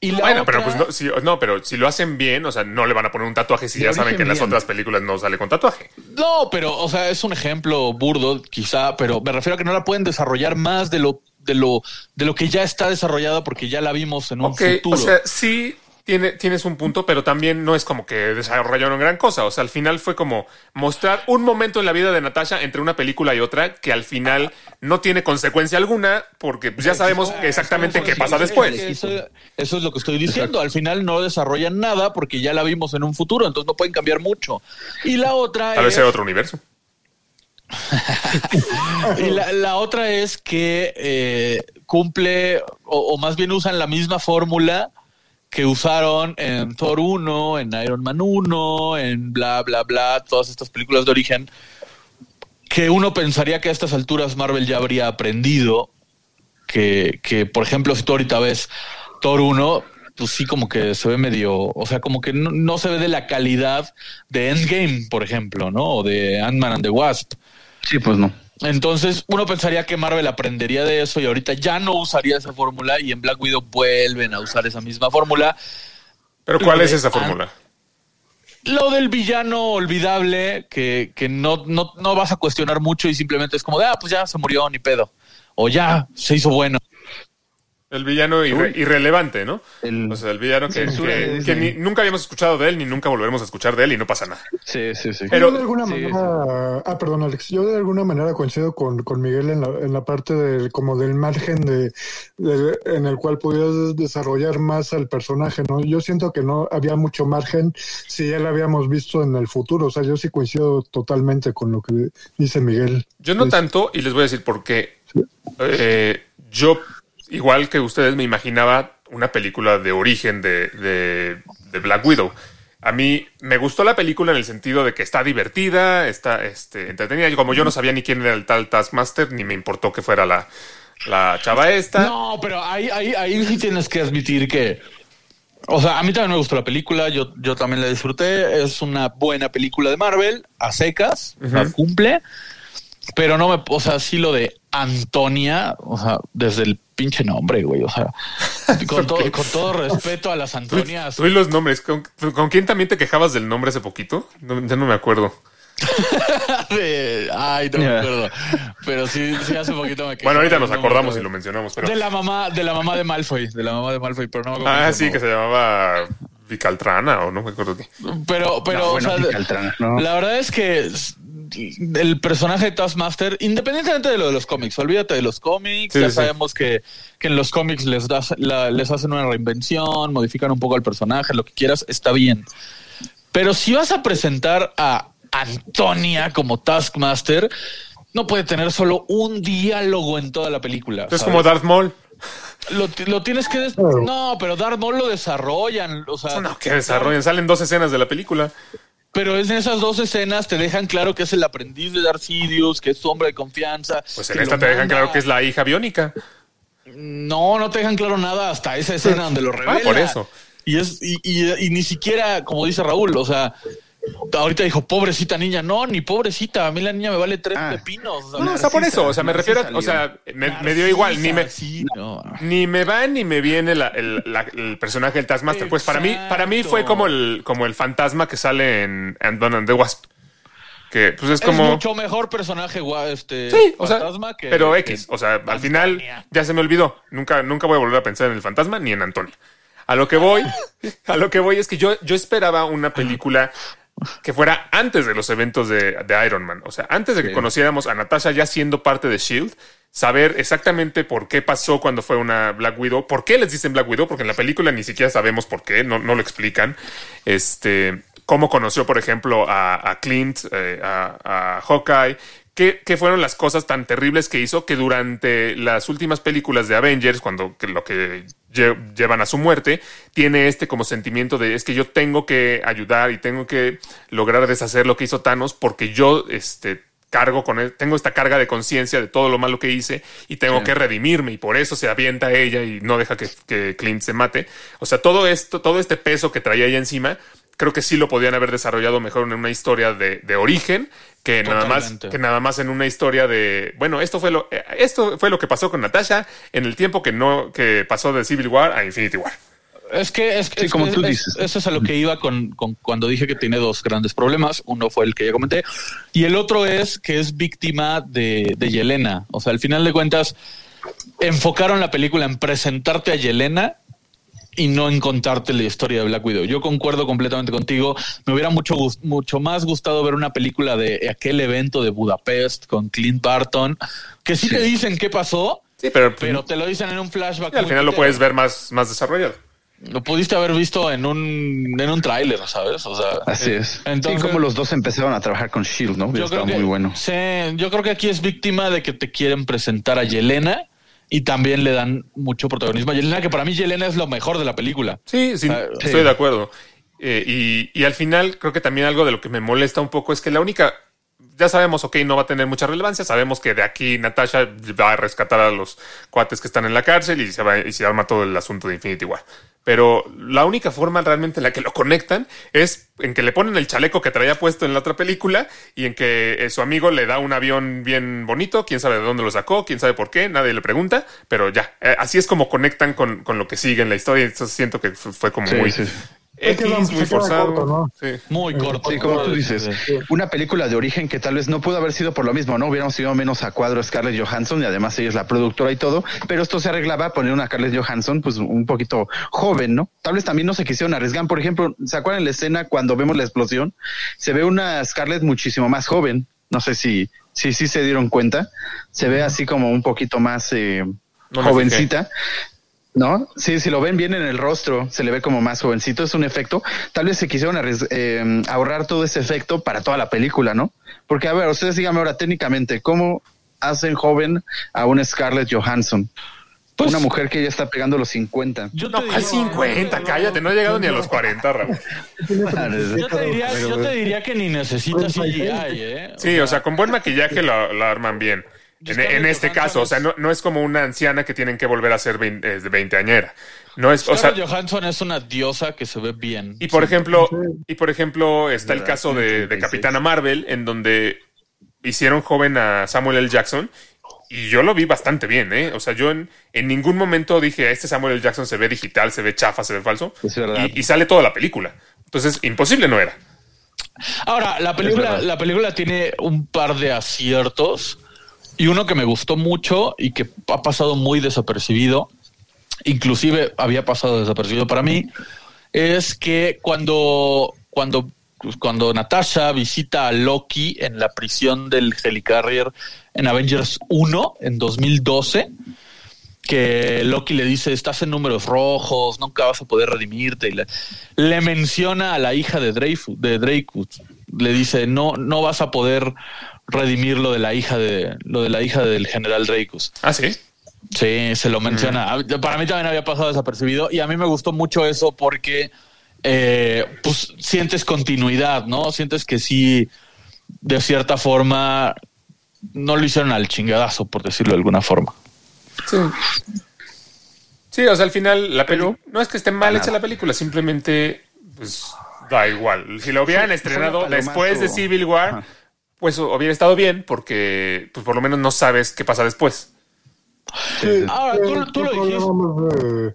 F: Y la
D: Bueno,
F: otra-
D: pero pues no, si, no, pero si lo hacen bien, o sea, no le van a poner un tatuaje si ya saben que en las otras películas no sale con tatuaje.
F: No, pero, o sea, es un ejemplo burdo, quizá, pero me refiero a que no la pueden desarrollar más de lo, de lo, de lo que ya está desarrollada porque ya la vimos en un
D: Ok,
F: futuro.
D: o sea, sí tiene, tienes un punto, pero también no es como que desarrollaron gran cosa. O sea, al final fue como mostrar un momento en la vida de Natasha entre una película y otra que al final no tiene consecuencia alguna porque pues, ya sabemos exactamente qué pasa después.
F: Eso, eso es lo que estoy diciendo. Al final no desarrollan nada porque ya la vimos en un futuro, entonces no pueden cambiar mucho. Y la otra
D: Tal vez
F: es,
D: sea otro universo.
F: y la, la otra es que eh, cumple, o, o más bien usan la misma fórmula que usaron en Thor 1, en Iron Man 1, en bla, bla, bla, todas estas películas de origen, que uno pensaría que a estas alturas Marvel ya habría aprendido, que, que por ejemplo, si tú ahorita ves Thor 1, pues sí como que se ve medio, o sea, como que no, no se ve de la calidad de Endgame, por ejemplo, ¿no? O de Ant-Man and the Wasp.
A: Sí, pues no.
F: Entonces, uno pensaría que Marvel aprendería de eso y ahorita ya no usaría esa fórmula y en Black Widow vuelven a usar esa misma fórmula.
D: Pero ¿cuál es esa fórmula?
F: Lo del villano olvidable que, que no, no, no vas a cuestionar mucho y simplemente es como de, ah, pues ya se murió, ni pedo. O ya se hizo bueno.
D: El villano irre- irrelevante, ¿no?
A: El-
D: o sea, el villano que, ni- nunca habíamos escuchado de él ni nunca volveremos a escuchar de él y no pasa nada.
A: Sí, sí, sí.
D: Pero-
E: yo de alguna
A: sí,
E: manera, ah, perdón, Alex, yo de alguna manera coincido con, con Miguel en la, en la parte del, como del margen de, de- en el cual pudieras desarrollar más al personaje, ¿no? Yo siento que no había mucho margen si ya lo habíamos visto en el futuro, o sea, yo sí coincido totalmente con lo que dice Miguel.
D: Yo no
E: Es-
D: tanto, y les voy a decir por qué. Eh, yo, igual que ustedes, me imaginaba una película de origen de, de- de Black Widow. A mí me gustó la película en el sentido de que está divertida, está este, entretenida. Y como yo no sabía ni quién era el tal Taskmaster, ni me importó que fuera la, la chava esta.
F: No, pero ahí, ahí, ahí sí tienes que admitir que. O sea, a mí también me gustó la película, yo, yo también la disfruté. Es una buena película de Marvel, a secas, o sea, cumple. Pero no me, o sea, sí lo de Antonia, o sea, desde el pinche nombre, güey, o sea, con, todo, con todo respeto a las Antonias.
D: tú y los nombres. ¿Con, con quién también te quejabas del nombre hace poquito? No, ya no me acuerdo.
F: de- ay, no me acuerdo. Pero sí, sí hace poquito me quejé
D: Bueno, ahorita nos acordamos y lo mencionamos, pero.
F: De la mamá, de la mamá de Malfoy, de la mamá de Malfoy, pero no me acuerdo
D: Ah, sí, que se llamaba Vicaltrana o no me acuerdo qué.
F: Pero, pero,
A: No, bueno,
F: o sea,
A: Caltrana, no.
F: la verdad es que el personaje de Taskmaster, independientemente de lo de los cómics, olvídate de los cómics,
D: Sí,
F: ya
D: sí,
F: sabemos que, que en los cómics les, das, la- les hacen una reinvención, modifican un poco al personaje, lo que quieras, está bien. Pero si vas a presentar a Antonia como Taskmaster, no puede tener solo un diálogo en toda la película.
D: Es
F: ¿sabes?
D: como Darth Maul.
F: Lo, lo tienes que... des-. No, pero Darth Maul lo desarrollan. O sea,
D: No, que desarrollan. Salen dos escenas de la película.
F: Pero en esas dos escenas te dejan claro que es el aprendiz de Darth Sidious, que es su hombre de confianza.
D: Pues en esta te dejan claro que es la hija biónica.
F: No, no te dejan claro nada hasta esa escena donde lo revela.
D: Ah, por eso.
F: Y es y, y- y ni siquiera, como dice Raúl, o sea, ahorita dijo pobrecita niña. No, ni pobrecita. A mí la niña me vale tres
A: Ah.
F: pepinos.
D: No, o sea, por eso. O sea, me refiero a. O sea, me, me dio igual. Ni me,
F: Sí, no.
D: ni me va ni me viene la- el, la- el personaje del Taskmaster. Pues para mí, para mí fue
F: Exacto.
D: como el, como el fantasma que sale en Ant-Man and the Wasp. Que pues es
F: Es
D: como.
F: mucho mejor personaje, este,
D: Sí, o sea,
F: fantasma que.
D: pero
F: que-
D: X, o sea, al final ya se me olvidó. Nunca, nunca voy a volver a pensar en el fantasma ni en Antonia. A lo que voy, a lo que voy es que yo, yo esperaba una película que fuera antes de los eventos de, de Iron Man. O sea, antes de que
A: Sí.
D: conociéramos a Natasha ya siendo parte de Shield, saber exactamente por qué pasó cuando fue una Black Widow, por qué les dicen Black Widow, porque en la película ni siquiera sabemos por qué, no, no lo explican. Este, cómo conoció, por ejemplo, a, a Clint, eh, a, a Hawkeye. ¿Qué, qué fueron las cosas tan terribles que hizo que durante las últimas películas de Avengers, cuando que lo que lle- llevan a su muerte, tiene este como sentimiento de es que yo tengo que ayudar y tengo que lograr deshacer lo que hizo Thanos porque yo este, cargo con él, tengo esta carga de conciencia de todo lo malo que hice y tengo
A: Sí.
D: que redimirme y por eso se avienta ella y no deja que, que Clint se mate. O sea, todo esto, todo este peso que traía ella encima, creo que sí lo podían haber desarrollado mejor en una historia de, de origen que nada más que nada más en una historia de bueno esto fue lo eh, esto fue lo que pasó con Natasha en el tiempo que no que pasó de Civil War a Infinity War
F: Es que es,
A: Sí,
F: es-
A: como tú
F: es-
A: dices.
F: Eso es a lo que iba con, con cuando dije que tiene dos grandes problemas. Uno fue el que ya comenté. Y el otro es que es víctima de, de Yelena. O sea, al final de cuentas, enfocaron la película en presentarte a Yelena y no en contarte la historia de Black Widow. Yo concuerdo completamente contigo. Me hubiera mucho, mucho más gustado ver una película de aquel evento de Budapest con Clint Barton, que sí, te dicen qué pasó,
D: sí pero,
F: pero te lo dicen en un flashback.
D: al
F: muy
D: final lo puedes ver más más desarrollado
F: Lo pudiste haber visto en un, en un tráiler, ¿sabes? O sea,
A: Así es.
F: Entonces,
A: sí, como los dos empezaron a trabajar con Shield, ¿no?
F: yo creo que,
A: muy bueno.
F: sí, yo creo que aquí es víctima de que te quieren presentar a Yelena y también le dan mucho protagonismo a Yelena, que para mí Yelena es lo mejor de la película.
D: Sí, sí,
F: Ah,
D: estoy
A: sí.
D: de acuerdo. Eh, y, y al final creo que también algo de lo que me molesta un poco es que la única, ya sabemos, ok, no va a tener mucha relevancia, sabemos que de aquí Natasha va a rescatar a los cuates que están en la cárcel y se, va, y se arma todo el asunto de Infinity War. Pero la única forma realmente en la que lo conectan es en que le ponen el chaleco que traía puesto en la otra película y en que eh, su amigo le da un avión bien bonito, quién sabe de dónde lo sacó, quién sabe por qué, nadie le pregunta, pero ya, eh, así es como conectan con, con lo que sigue en la historia eso siento que fue, como
A: Sí,
D: muy,
A: sí.
E: Es que
D: muy forzado.
E: corto, ¿no?
D: Sí.
F: Muy corto.
A: Sí, como tú dices, una película de origen que tal vez no pudo haber sido por lo mismo, ¿no? Hubiéramos sido menos a cuadro Scarlett Johansson y además ella es la productora y todo, pero esto se arreglaba poner una Scarlett Johansson pues un poquito joven, ¿no? Tal vez también no se quisieron arriesgar, por ejemplo, ¿se acuerdan la escena cuando vemos la explosión? Se ve una Scarlett muchísimo más joven, no sé si si sí se dieron cuenta, se ve así como un poquito más eh,
D: No
A: jovencita. ¿No? Sí, si lo ven bien en el rostro, se le ve como más jovencito, es un efecto. Tal vez se quisieron arries- eh, ahorrar todo ese efecto para toda la película, ¿no? Porque, a ver, ustedes díganme ahora técnicamente, ¿cómo hacen joven a una Scarlett Johansson?
F: Pues-
A: una mujer que ya está pegando los 50.
F: Yo
D: No, ¿cuál 50? Cállate, no he llegado ni a los 40, Raúl.
F: Yo te, diría, yo te diría que ni necesitas CGI, ¿eh?
D: Sí, o sea, con buen maquillaje la, la arman bien. En, en este caso, o sea, no, no es como una anciana que tienen que volver a ser 20, eh, de 20 añera. No es, o sea,
F: Johansson es una diosa que se ve bien.
D: y por ejemplo, y por ejemplo, está el caso de, de
A: 36.
D: Capitana Marvel, en donde hicieron joven a Samuel L. Jackson. Y yo lo vi bastante bien, ¿eh? O sea, yo en, en ningún momento dije, este Samuel L. Jackson se ve digital, se ve chafa, se ve falso.
A: Es verdad.
D: Y, y sale toda la película. Entonces, imposible no era.
F: Ahora, la película, la película tiene un par de aciertos y uno que me gustó mucho y que ha pasado muy desapercibido, inclusive había pasado desapercibido para mí, es que cuando, cuando, pues, cuando Natasha visita a Loki en la prisión del Helicarrier en Avengers 1 en 2012, que Loki le dice, estás en números rojos, nunca vas a poder redimirte. Y le, le menciona a la hija de Dreyfus, de Dreyfus. Le dice, no, no vas a poder redimir lo de la hija de, lo de la hija del general Dreyfus.
D: Ah, sí.
F: Sí, se lo menciona. Ah, Para mí también había pasado desapercibido y a mí me gustó mucho eso porque eh, pues sientes continuidad, ¿no? Sientes que sí, de cierta forma, no lo hicieron al chingadazo, por decirlo de alguna forma.
D: Sí. Sí, o sea, al final la película no es que esté mal hecha la película, simplemente pues da igual. Si lo hubieran estrenado después de Civil War,
A: Ajá.
D: Pues hubiera estado bien porque pues por lo menos no sabes qué pasa después.
E: Sí,
F: Ahora, tú- tú lo
E: más de,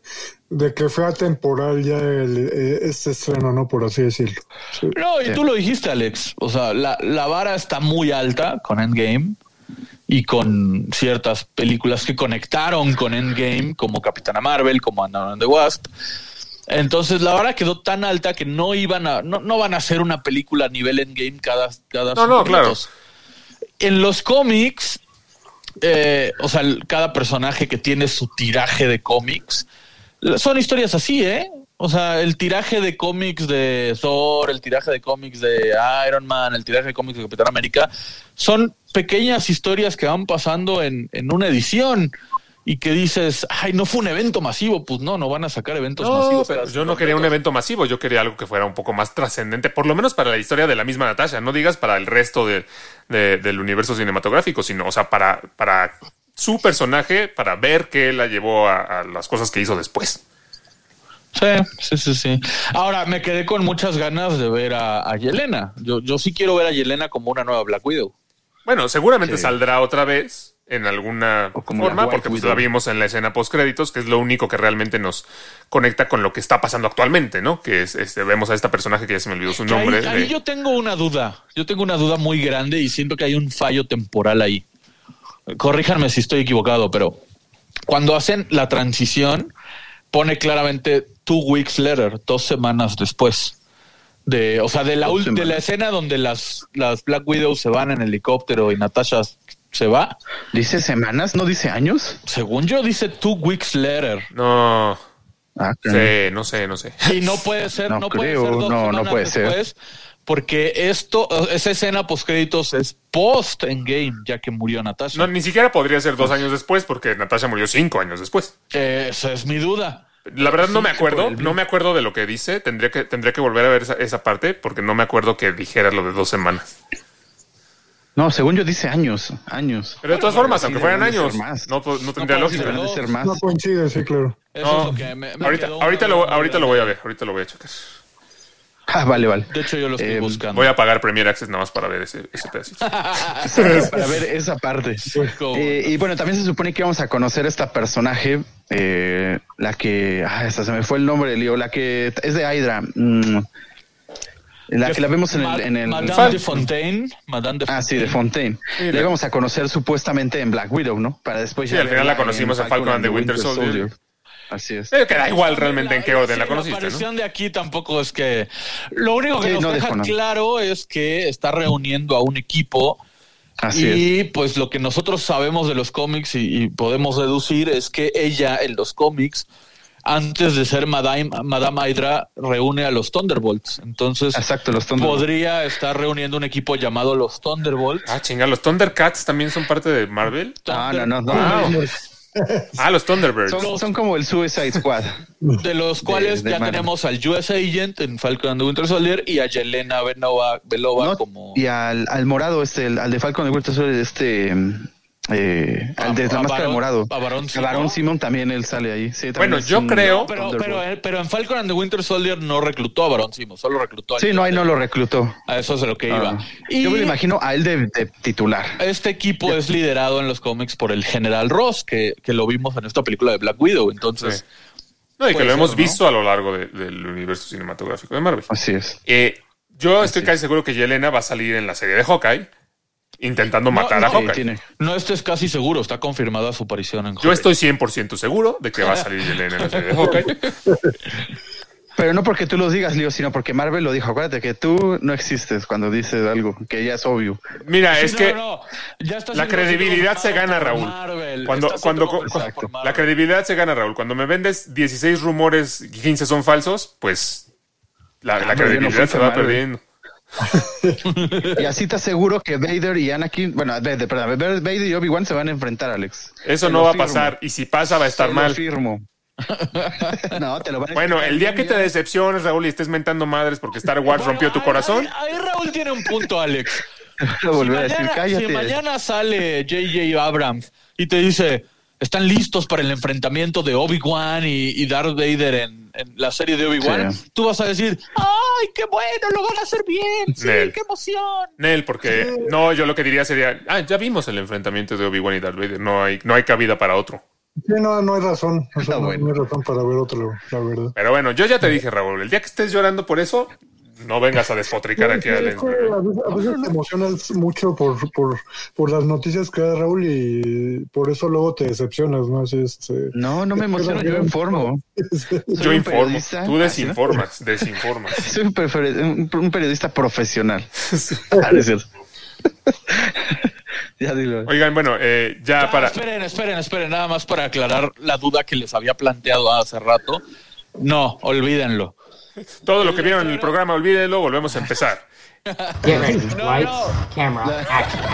E: de que fue atemporal ya el, eh, este estreno, ¿no? Por así decirlo. Sí.
F: No, y
A: Sí.
F: tú lo dijiste, Alex. O sea, la, la vara está muy alta con Endgame y con ciertas películas que conectaron con Endgame, como Capitana Marvel, como Ant-Man and the Wasp. Entonces la vara quedó tan alta que no iban a, no, no van a hacer una película a nivel Endgame cada, cada
D: No, no, claro.
F: En los cómics, eh, o sea, cada personaje que tiene su tiraje de cómics, son historias así, ¿eh? O sea, el tiraje de cómics de Thor, el tiraje de cómics de Iron Man, el tiraje de cómics de Capitán América, son pequeñas historias que van pasando en, en una edición y que dices, ay, no fue un evento masivo. Pues no, no van a sacar eventos
D: No,
F: masivos.
D: pero yo no quería un evento masivo, yo quería algo que fuera un poco más trascendente, por lo menos para la historia de la misma Natasha, no digas para el resto de, de- del universo cinematográfico, sino, o sea, para, para su personaje, para ver qué la llevó a, a las cosas que hizo después.
F: Sí, sí, sí, sí. Ahora, me quedé con muchas ganas de ver a, a Yelena. Yo, yo sí quiero ver a Yelena como una nueva Black Widow.
D: Bueno, seguramente
A: Sí.
D: saldrá otra vez en alguna forma, porque pues, la vimos en la escena post créditos, que es lo único que realmente nos conecta con lo que está pasando actualmente, ¿no? Que es, este, vemos a esta personaje que ya se me olvidó su
F: Que ahí-
D: nombre.
F: ahí,
D: de-
F: yo tengo una duda. Yo tengo una duda muy grande y siento que hay un fallo temporal ahí. Corríjanme si estoy equivocado, pero cuando hacen la transición, pone claramente two weeks later, dos semanas después. De, o sea, de la, de la escena donde las, las Black Widows se van en helicóptero y Natasha se va.
A: ¿Dice semanas? ¿No dice años?
F: Según yo, dice two weeks later.
D: No,
A: Ah,
D: sé, no sé, no sé.
F: Y no puede ser, no,
A: No
F: puede
A: creo,
F: ser dos
A: no, no
F: semanas
A: puede ser.
F: después, porque esto, esa escena post créditos es post Endgame, ya que murió Natasha.
D: No, ni siquiera podría ser dos años después, porque Natasha murió cinco años después.
F: Esa es mi duda.
D: La verdad no me acuerdo, no me acuerdo de lo que dice. Tendría que, tendría que volver a ver esa, esa parte, porque no me acuerdo que dijera lo de dos semanas.
A: No, según yo dice años, años.
D: Pero de todas formas,
A: sí,
D: aunque fueran años, no, no tendría
F: ser
D: lógica.
A: ser más.
E: No coincide, sí, claro.
F: Eso
D: No,
F: es lo que me, me
D: ahorita, lo, ahorita voy a ver, ahorita lo voy a checar.
A: Ah, vale, vale.
F: De hecho, yo lo estoy
A: Eh,
F: buscando.
D: Voy a pagar Premier Access nada más para ver ese, ese pedacito.
A: Para ver esa parte. Eh, y bueno, también se supone que vamos a conocer esta personaje, eh, la que, ah, esta se me fue el nombre, Leo, la que es de Hydra, mm, la que la vemos en el, en el
F: Madame
D: Fal-
F: de Fontaine. Madame de
A: ah, sí, de
F: Fontaine.
A: Fontaine. La íbamos a conocer supuestamente en Black Widow, ¿no? Para después
D: Sí,
A: ya
D: al final la conocimos en Falcon and the Winter Soldier.
A: Así es.
D: Eh, que da igual realmente en qué orden
F: Sí,
D: la conociste,
F: La
D: ¿no?
F: aparición de aquí tampoco es que. Lo único que
A: Sí,
F: nos
A: no
F: deja claro es que está reuniendo a un equipo.
A: Así
F: y pues lo que nosotros sabemos de los cómics y, y podemos deducir es que ella en los cómics, antes de ser Madame, Madame Hydra, reúne a los Thunderbolts. Entonces
A: es. Exacto, los Thunderbolts.
F: podría estar reuniendo un equipo llamado los Thunderbolts.
D: Ah, chinga, los Thundercats también son parte de Marvel.
A: Ah, no, no, no.
D: Wow. Ah, los Thunderbirds.
A: Son, son como el Suicide Squad.
F: De los cuales
A: de
F: ya
A: Marvel.
F: tenemos al US Agent en Falcon and the Winter Soldier y a Yelena Belova, Belova
A: ¿no?
F: como...
A: Y al, al morado, este, el- al de Falcon de Winter Soldier, este, eh, al de
F: A-
A: la
F: a
A: máscara de
F: Barón-
A: morado.
F: a Barón
A: A
F: Simón.
A: Barón Simón también él sale ahí. Sí,
D: Bueno,
A: es
D: yo
A: un
D: creo-
F: Pero, pero, pero en Falcon and the Winter Soldier no reclutó a Barón Simo, solo reclutó a
A: Sí, no, ahí no lo reclutó.
F: A eso es lo que iba.
A: Ah.
F: Y
A: Yo me lo imagino a él de, de titular.
F: este equipo es liderado en los cómics por el General Ross, que, que lo vimos en esta película de Black Widow. Entonces,
D: Sí. No, y que lo hemos visto a lo largo de- del universo cinematográfico de Marvel.
A: Así es.
D: Eh, yo estoy casi seguro que Yelena va a salir en la serie de Hawkeye intentando matar a
F: no,
D: Hawkeye.
A: tiene.
F: no estés casi seguro, está confirmada su aparición en
D: Yo
F: Hawkeye.
D: estoy 100% seguro de que va a salir Yelena en la serie de Hawkeye.
A: Pero no porque tú lo digas, Leo, sino porque Marvel lo dijo. Acuérdate que tú no existes cuando dices algo, que ya es obvio.
D: Mira,
F: Sí,
D: es
F: no,
D: que
F: no, ya está
D: la credibilidad se gana, Raúl.
F: Marvel,
D: Cuando- cuando- la credibilidad se gana, Raúl. Cuando me vendes 16 rumores y 15 son falsos, pues la, la
A: Ah, yo no
D: credibilidad se va
A: Marvel.
D: perdiendo.
A: Y así te aseguro que Vader y Anakin, bueno, Vader, perdón, Vader y Obi-Wan se van a enfrentar, Alex.
D: Eso
A: Te
D: no va a pasar. Y si pasa, va a estar
A: Te lo
D: mal.
A: firmo. no, te lo van a
D: Bueno, el día que te decepciones, Raúl, y estés mentando madres porque Star Wars rompió tu
F: Ahí-
D: corazón,
F: Ahí, ahí Raúl tiene un punto, Alex.
A: a
F: si,
A: decir,
F: mañana,
A: cállate.
F: si mañana sale J.J. Abrams y te dice, están listos para el enfrentamiento de Obi-Wan y, y Darth Vader en, en la serie de Obi-Wan,
A: Sí.
F: tú vas a decir, ¡ay, qué bueno, lo van a hacer bien! ¡Sí,
D: Nel.
F: qué emoción!
D: Nel, porque no, yo lo que diría sería, ah, ya vimos el enfrentamiento de Obi-Wan y Darth Vader, no hay, no hay cabida para otro.
E: Sí, no, no hay razón. O sea,
A: Ah,
E: no,
A: bueno.
E: no hay razón para ver otro, la verdad.
D: Pero bueno, yo ya te dije, Raúl, el día que estés llorando por eso, no vengas a despotricar aquí
E: Sí,
D: a
E: es
D: Lens
E: que
D: Blur.
E: a veces, te emocionas mucho por, por, por las noticias que da Raúl y por eso luego te decepcionas, ¿no? Así es, eh,
A: No, no me emociono, yo informo.
D: Yo informo,
A: periodista.
D: tú
A: Ah,
D: desinformas, desinformas.
A: Soy un, prefer- un- un periodista profesional. Ah, ya dilo.
D: Oigan, bueno, eh, ya
F: Ah,
D: para...
F: Esperen, esperen, esperen, nada más para aclarar la duda que les había planteado hace rato. No, olvídenlo.
D: Todo lo que vieron en el programa, olvídenlo, volvemos a empezar.
B: Get ready. Lights, camera, action.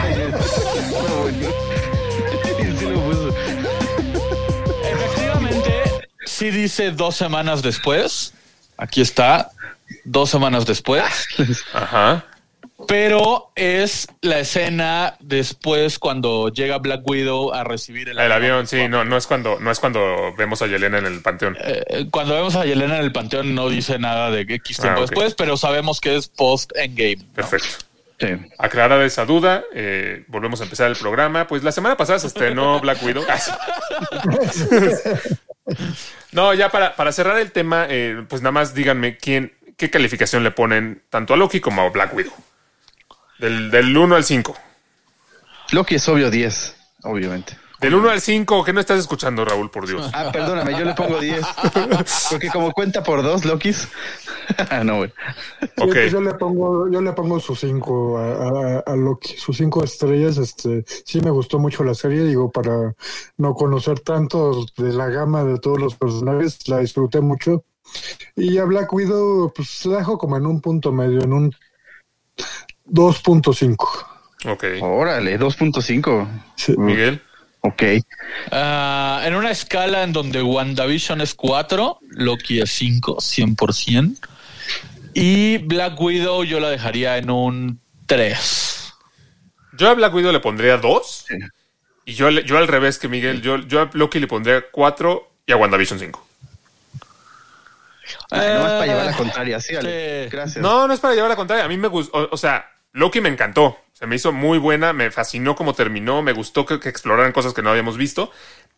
F: Efectivamente, sí dice dos semanas después. Aquí está, dos semanas después.
D: Ajá.
F: Pero es la escena después cuando llega Black Widow a recibir el,
D: El avión, sí, no, no es cuando, no es cuando vemos a Yelena en el panteón.
F: Eh, cuando vemos a Yelena en el panteón no dice nada de X tiempo
D: Ah, ok.
F: después, pero sabemos que es post Endgame. ¿no?
D: Perfecto.
A: Sí.
D: Aclarada esa duda, eh, volvemos a empezar el programa. Pues la semana pasada se estrenó Black Widow. No, ya para, para cerrar el tema, eh, pues nada más díganme quién, qué calificación le ponen tanto a Loki como a Black Widow. Del, del 1 al 5.
A: Loki es obvio 10, obviamente.
D: Del 1 al 5, ¿qué no estás escuchando, Raúl, por Dios?
A: Ah, perdóname, yo le pongo 10. Porque como cuenta por dos Lokis. Ah, no, güey.
E: Pues yo le pongo, yo le pongo sus cinco a, a, a Loki, sus cinco estrellas. Este, sí me gustó mucho la serie, digo, para no conocer tanto de la gama de todos los personajes, la disfruté mucho. Y a Black Widow, pues la dejo como en un punto medio, en un 2.5.
D: Ok.
A: Órale, 2.5.
E: Sí.
D: Miguel.
A: Ok.
F: Ah, en una escala en donde WandaVision es 4, Loki es 5, 100%. Y Black Widow yo la dejaría en un 3.
D: Yo a Black Widow le pondría 2.
A: Sí.
D: Y yo, yo al revés que Miguel, yo, yo a Loki le pondría 4 y a WandaVision 5.
A: Ay, nomás para llevar la
F: Eh,
A: contraria, sí, Ale.
F: sí.
A: Gracias.
D: No, no es para llevar la contraria. A mí me gustó, o, o sea, Loki me encantó. Se me hizo muy buena, me fascinó cómo terminó, me gustó que, que exploraran cosas que no habíamos visto.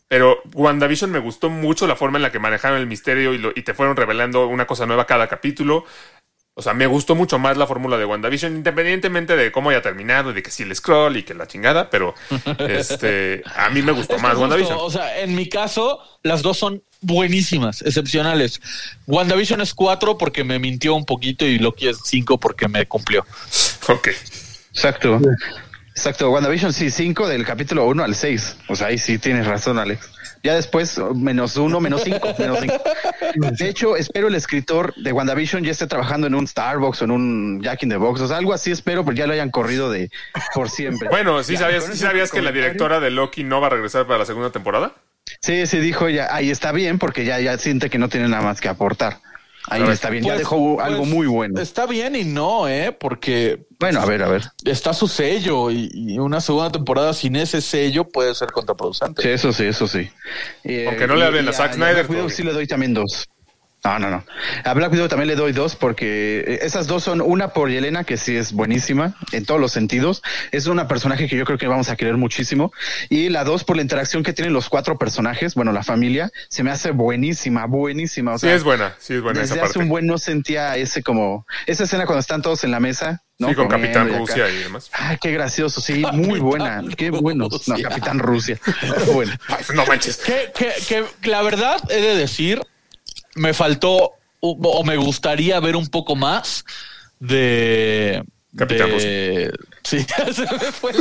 D: Pero WandaVision me gustó mucho la forma en la que manejaron el misterio y, lo- y te fueron revelando una cosa nueva cada capítulo. O sea, me gustó mucho más la fórmula de WandaVision, independientemente de cómo haya terminado y de que sí el scroll y que la chingada, pero este, a mí me gustó
F: Es que
D: más
F: justo,
D: WandaVision.
F: O sea, en mi caso, las dos son buenísimas, excepcionales. WandaVision es cuatro porque me mintió un poquito y Loki es cinco porque me cumplió.
D: Ok.
A: Exacto. Exacto. WandaVision sí, 5 del capítulo 1 al 6. O sea, ahí sí tienes razón, Alex. Ya después, menos uno, menos cinco, menos cinco. De hecho, espero el escritor de WandaVision ya esté trabajando en un Starbucks o en un Jack in the Box. O sea, algo así espero, pero ya lo hayan corrido de por siempre.
D: Bueno, ¿sí
A: Ya,
D: sabías, sí sabías que la directora de Loki no va a regresar para la segunda temporada?
A: Sí, sí, dijo ya, ahí está bien, porque ya, ya siente que no tiene nada más que aportar. Ahí está bien, ya
F: Pues-
A: dejó algo
F: pues,
A: muy bueno.
F: Está bien y no, ¿eh? Porque
A: Bueno, a ver, a ver.
F: está su sello y, y una segunda temporada sin ese sello puede ser contraproducente.
A: Sí, eso sí, eso sí. Eh,
D: Aunque no le hablen a Zack Snyder,
A: sí le doy también dos. No, no, no. A Black Widow también le doy dos porque eh, esas dos son una por Yelena, que sí es buenísima en todos los sentidos. Es una personaje que yo creo que vamos a querer muchísimo. Y la dos por la interacción que tienen los cuatro personajes, bueno, la familia, se me hace buenísima, buenísima. O
D: Sí
A: sea,
D: es buena, sí es buena
A: desde
D: esa
A: hace
D: parte.
A: un buen no sentía ese como, esa escena cuando están todos en la mesa, ¿no?
D: Sí, con
A: Comiendo
D: Capitán
A: y.
D: Rusia y demás.
A: Ay, qué gracioso, sí, muy buena, qué bueno. No. Capitán Rusia. bueno.
D: Ay, no manches.
F: Que, que, que la verdad he de decir, me faltó o, me gustaría ver un poco más de.
D: Capitán
F: de, Sí, se me fue el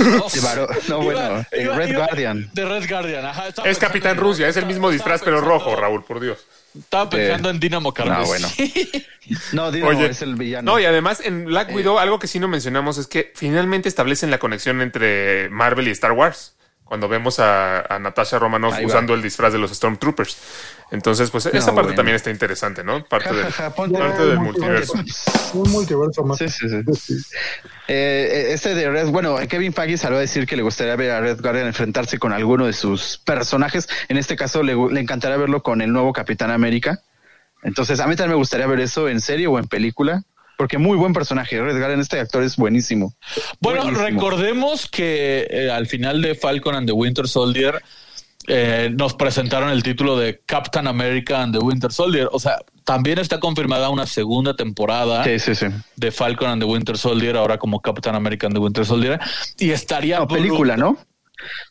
A: no, bueno, eh, Red Guardian.
F: De Red Guardian, ajá. estaba
D: Es Capitán
F: en-
D: Rusia, es el mismo disfraz, pero rojo, Raúl, por Dios.
F: Estaba pensando en Dinamo Carnes.
A: No, bueno. No,
D: Oye,
A: es el villano.
D: No, y además en Black Widow, algo que sí no mencionamos es que finalmente establecen la conexión entre Marvel y Star Wars. Cuando vemos a, a Natasha Romanoff
A: Ahí va.
D: usando el disfraz de los Stormtroopers. Entonces, pues esa parte
A: bueno.
D: también está interesante, ¿no? Parte,
A: Ja,
D: de-
A: ja, ja, ponte-
D: parte del multiverso.
E: Un multiverso más.
A: Sí, sí, sí. Eh, este de Red, bueno, Kevin Feige salió a decir que le gustaría ver a Red Guardian enfrentarse con alguno de sus personajes. En este caso, le, le encantaría verlo con el nuevo Capitán América. Entonces, a mí también me gustaría ver eso en serie o en película, porque muy buen personaje. Red Guardian, este actor es buenísimo.
F: Bueno,
A: Buenísimo.
F: recordemos que eh, al final de Falcon and the Winter Soldier eh, nos presentaron el título de Captain America and the Winter Soldier. O sea, también está confirmada una segunda temporada
A: Sí, sí, sí.
F: de Falcon and the Winter Soldier, ahora como Captain America and the Winter Soldier. Y estaría...
A: No, película. ¿no?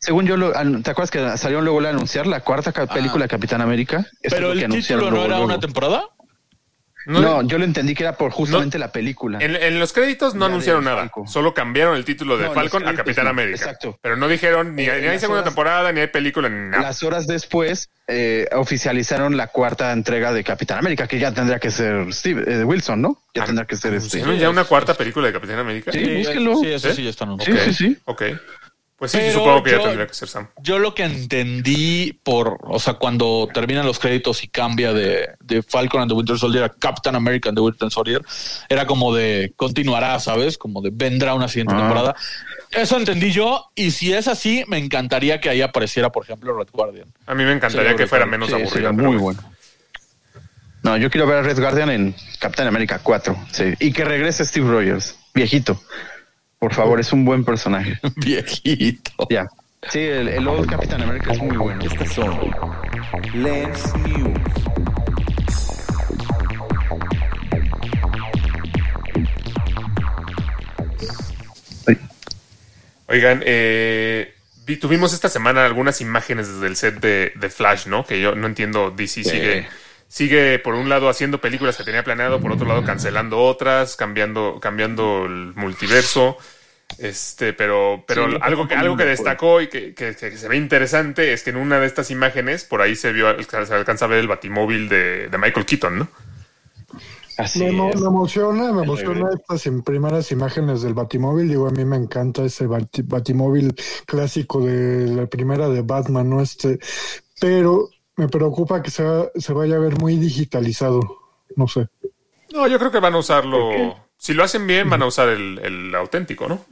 A: Según yo, lo, ¿te acuerdas que salieron luego a anunciar la cuarta película de Capitán América? Eso
F: Pero
A: que
F: el título no
A: luego,
F: era
A: luego.
F: una temporada.
D: No,
A: No, yo lo entendí que era por justamente la película.
D: en, en los créditos no
A: Ya
D: anunciaron nada. Solo cambiaron el título de
A: No,
D: Falcon a Capitán
A: no,
D: América.
A: exacto.
D: Pero no dijeron ni,
A: Eh,
D: ni hay segunda
A: horas-
D: temporada, ni hay película, ni nada.
A: Las horas después eh, oficializaron la cuarta entrega de Capitán América, que ya tendrá que ser Steve eh, Wilson, ¿no? Ya
D: Ah,
A: tendrá que ser este.
D: ¿Anunciaron ya una cuarta película de Capitán América?
A: Sí. búsquenlo.
F: Sí, eso
D: ¿Eh?
F: sí ya está
A: Sí,
F: anunciado.
A: sí, sí.
D: Ok. Pues sí,
F: Pero
D: supongo que ya
F: yo-
D: tendría que ser Sam.
F: Yo lo que entendí por, o sea, cuando terminan los créditos y cambia de, de Falcon and the Winter Soldier a Captain America and the Winter Soldier, era como de continuará, ¿sabes? Como de vendrá una siguiente
A: Ah.
F: temporada. Eso entendí yo, y si es así, me encantaría que ahí apareciera, por ejemplo, Red Guardian.
D: A mí me encantaría
F: Sí,
D: que fuera menos
A: Sí,
D: aburrida.
A: muy bueno. No, yo quiero ver a Red Guardian en Capitán América 4. Sí. Y que regrese Steve Rogers, viejito. Por favor, es un buen personaje.
F: Viejito.
A: Ya. Sí, el, el old Capitán América es muy bueno.
G: Estas son Lens News.
D: Oigan, eh, vi- tuvimos esta semana algunas imágenes desde el set de, de Flash, ¿no? Que yo no entiendo, DC sigue, sigue por un lado haciendo películas que tenía planeado, por otro lado cancelando otras, cambiando, cambiando el multiverso. Este, pero, pero
A: Sí,
D: algo que, algo que destacó y que, que- que se ve interesante es que en una de estas imágenes, por ahí se vio, se alcanza a ver el batimóvil de, de Michael Keaton, ¿no?
A: Así
E: Me, me emociona, me emociona estas im- primeras imágenes del Batimóvil. Digo, a mí me encanta ese bati- Batimóvil clásico de la primera de Batman, ¿no? Este, pero me preocupa que sea, se vaya a ver muy digitalizado. No sé.
D: No, yo creo que van a usarlo. Si lo hacen bien, van a usar el, el auténtico, ¿no?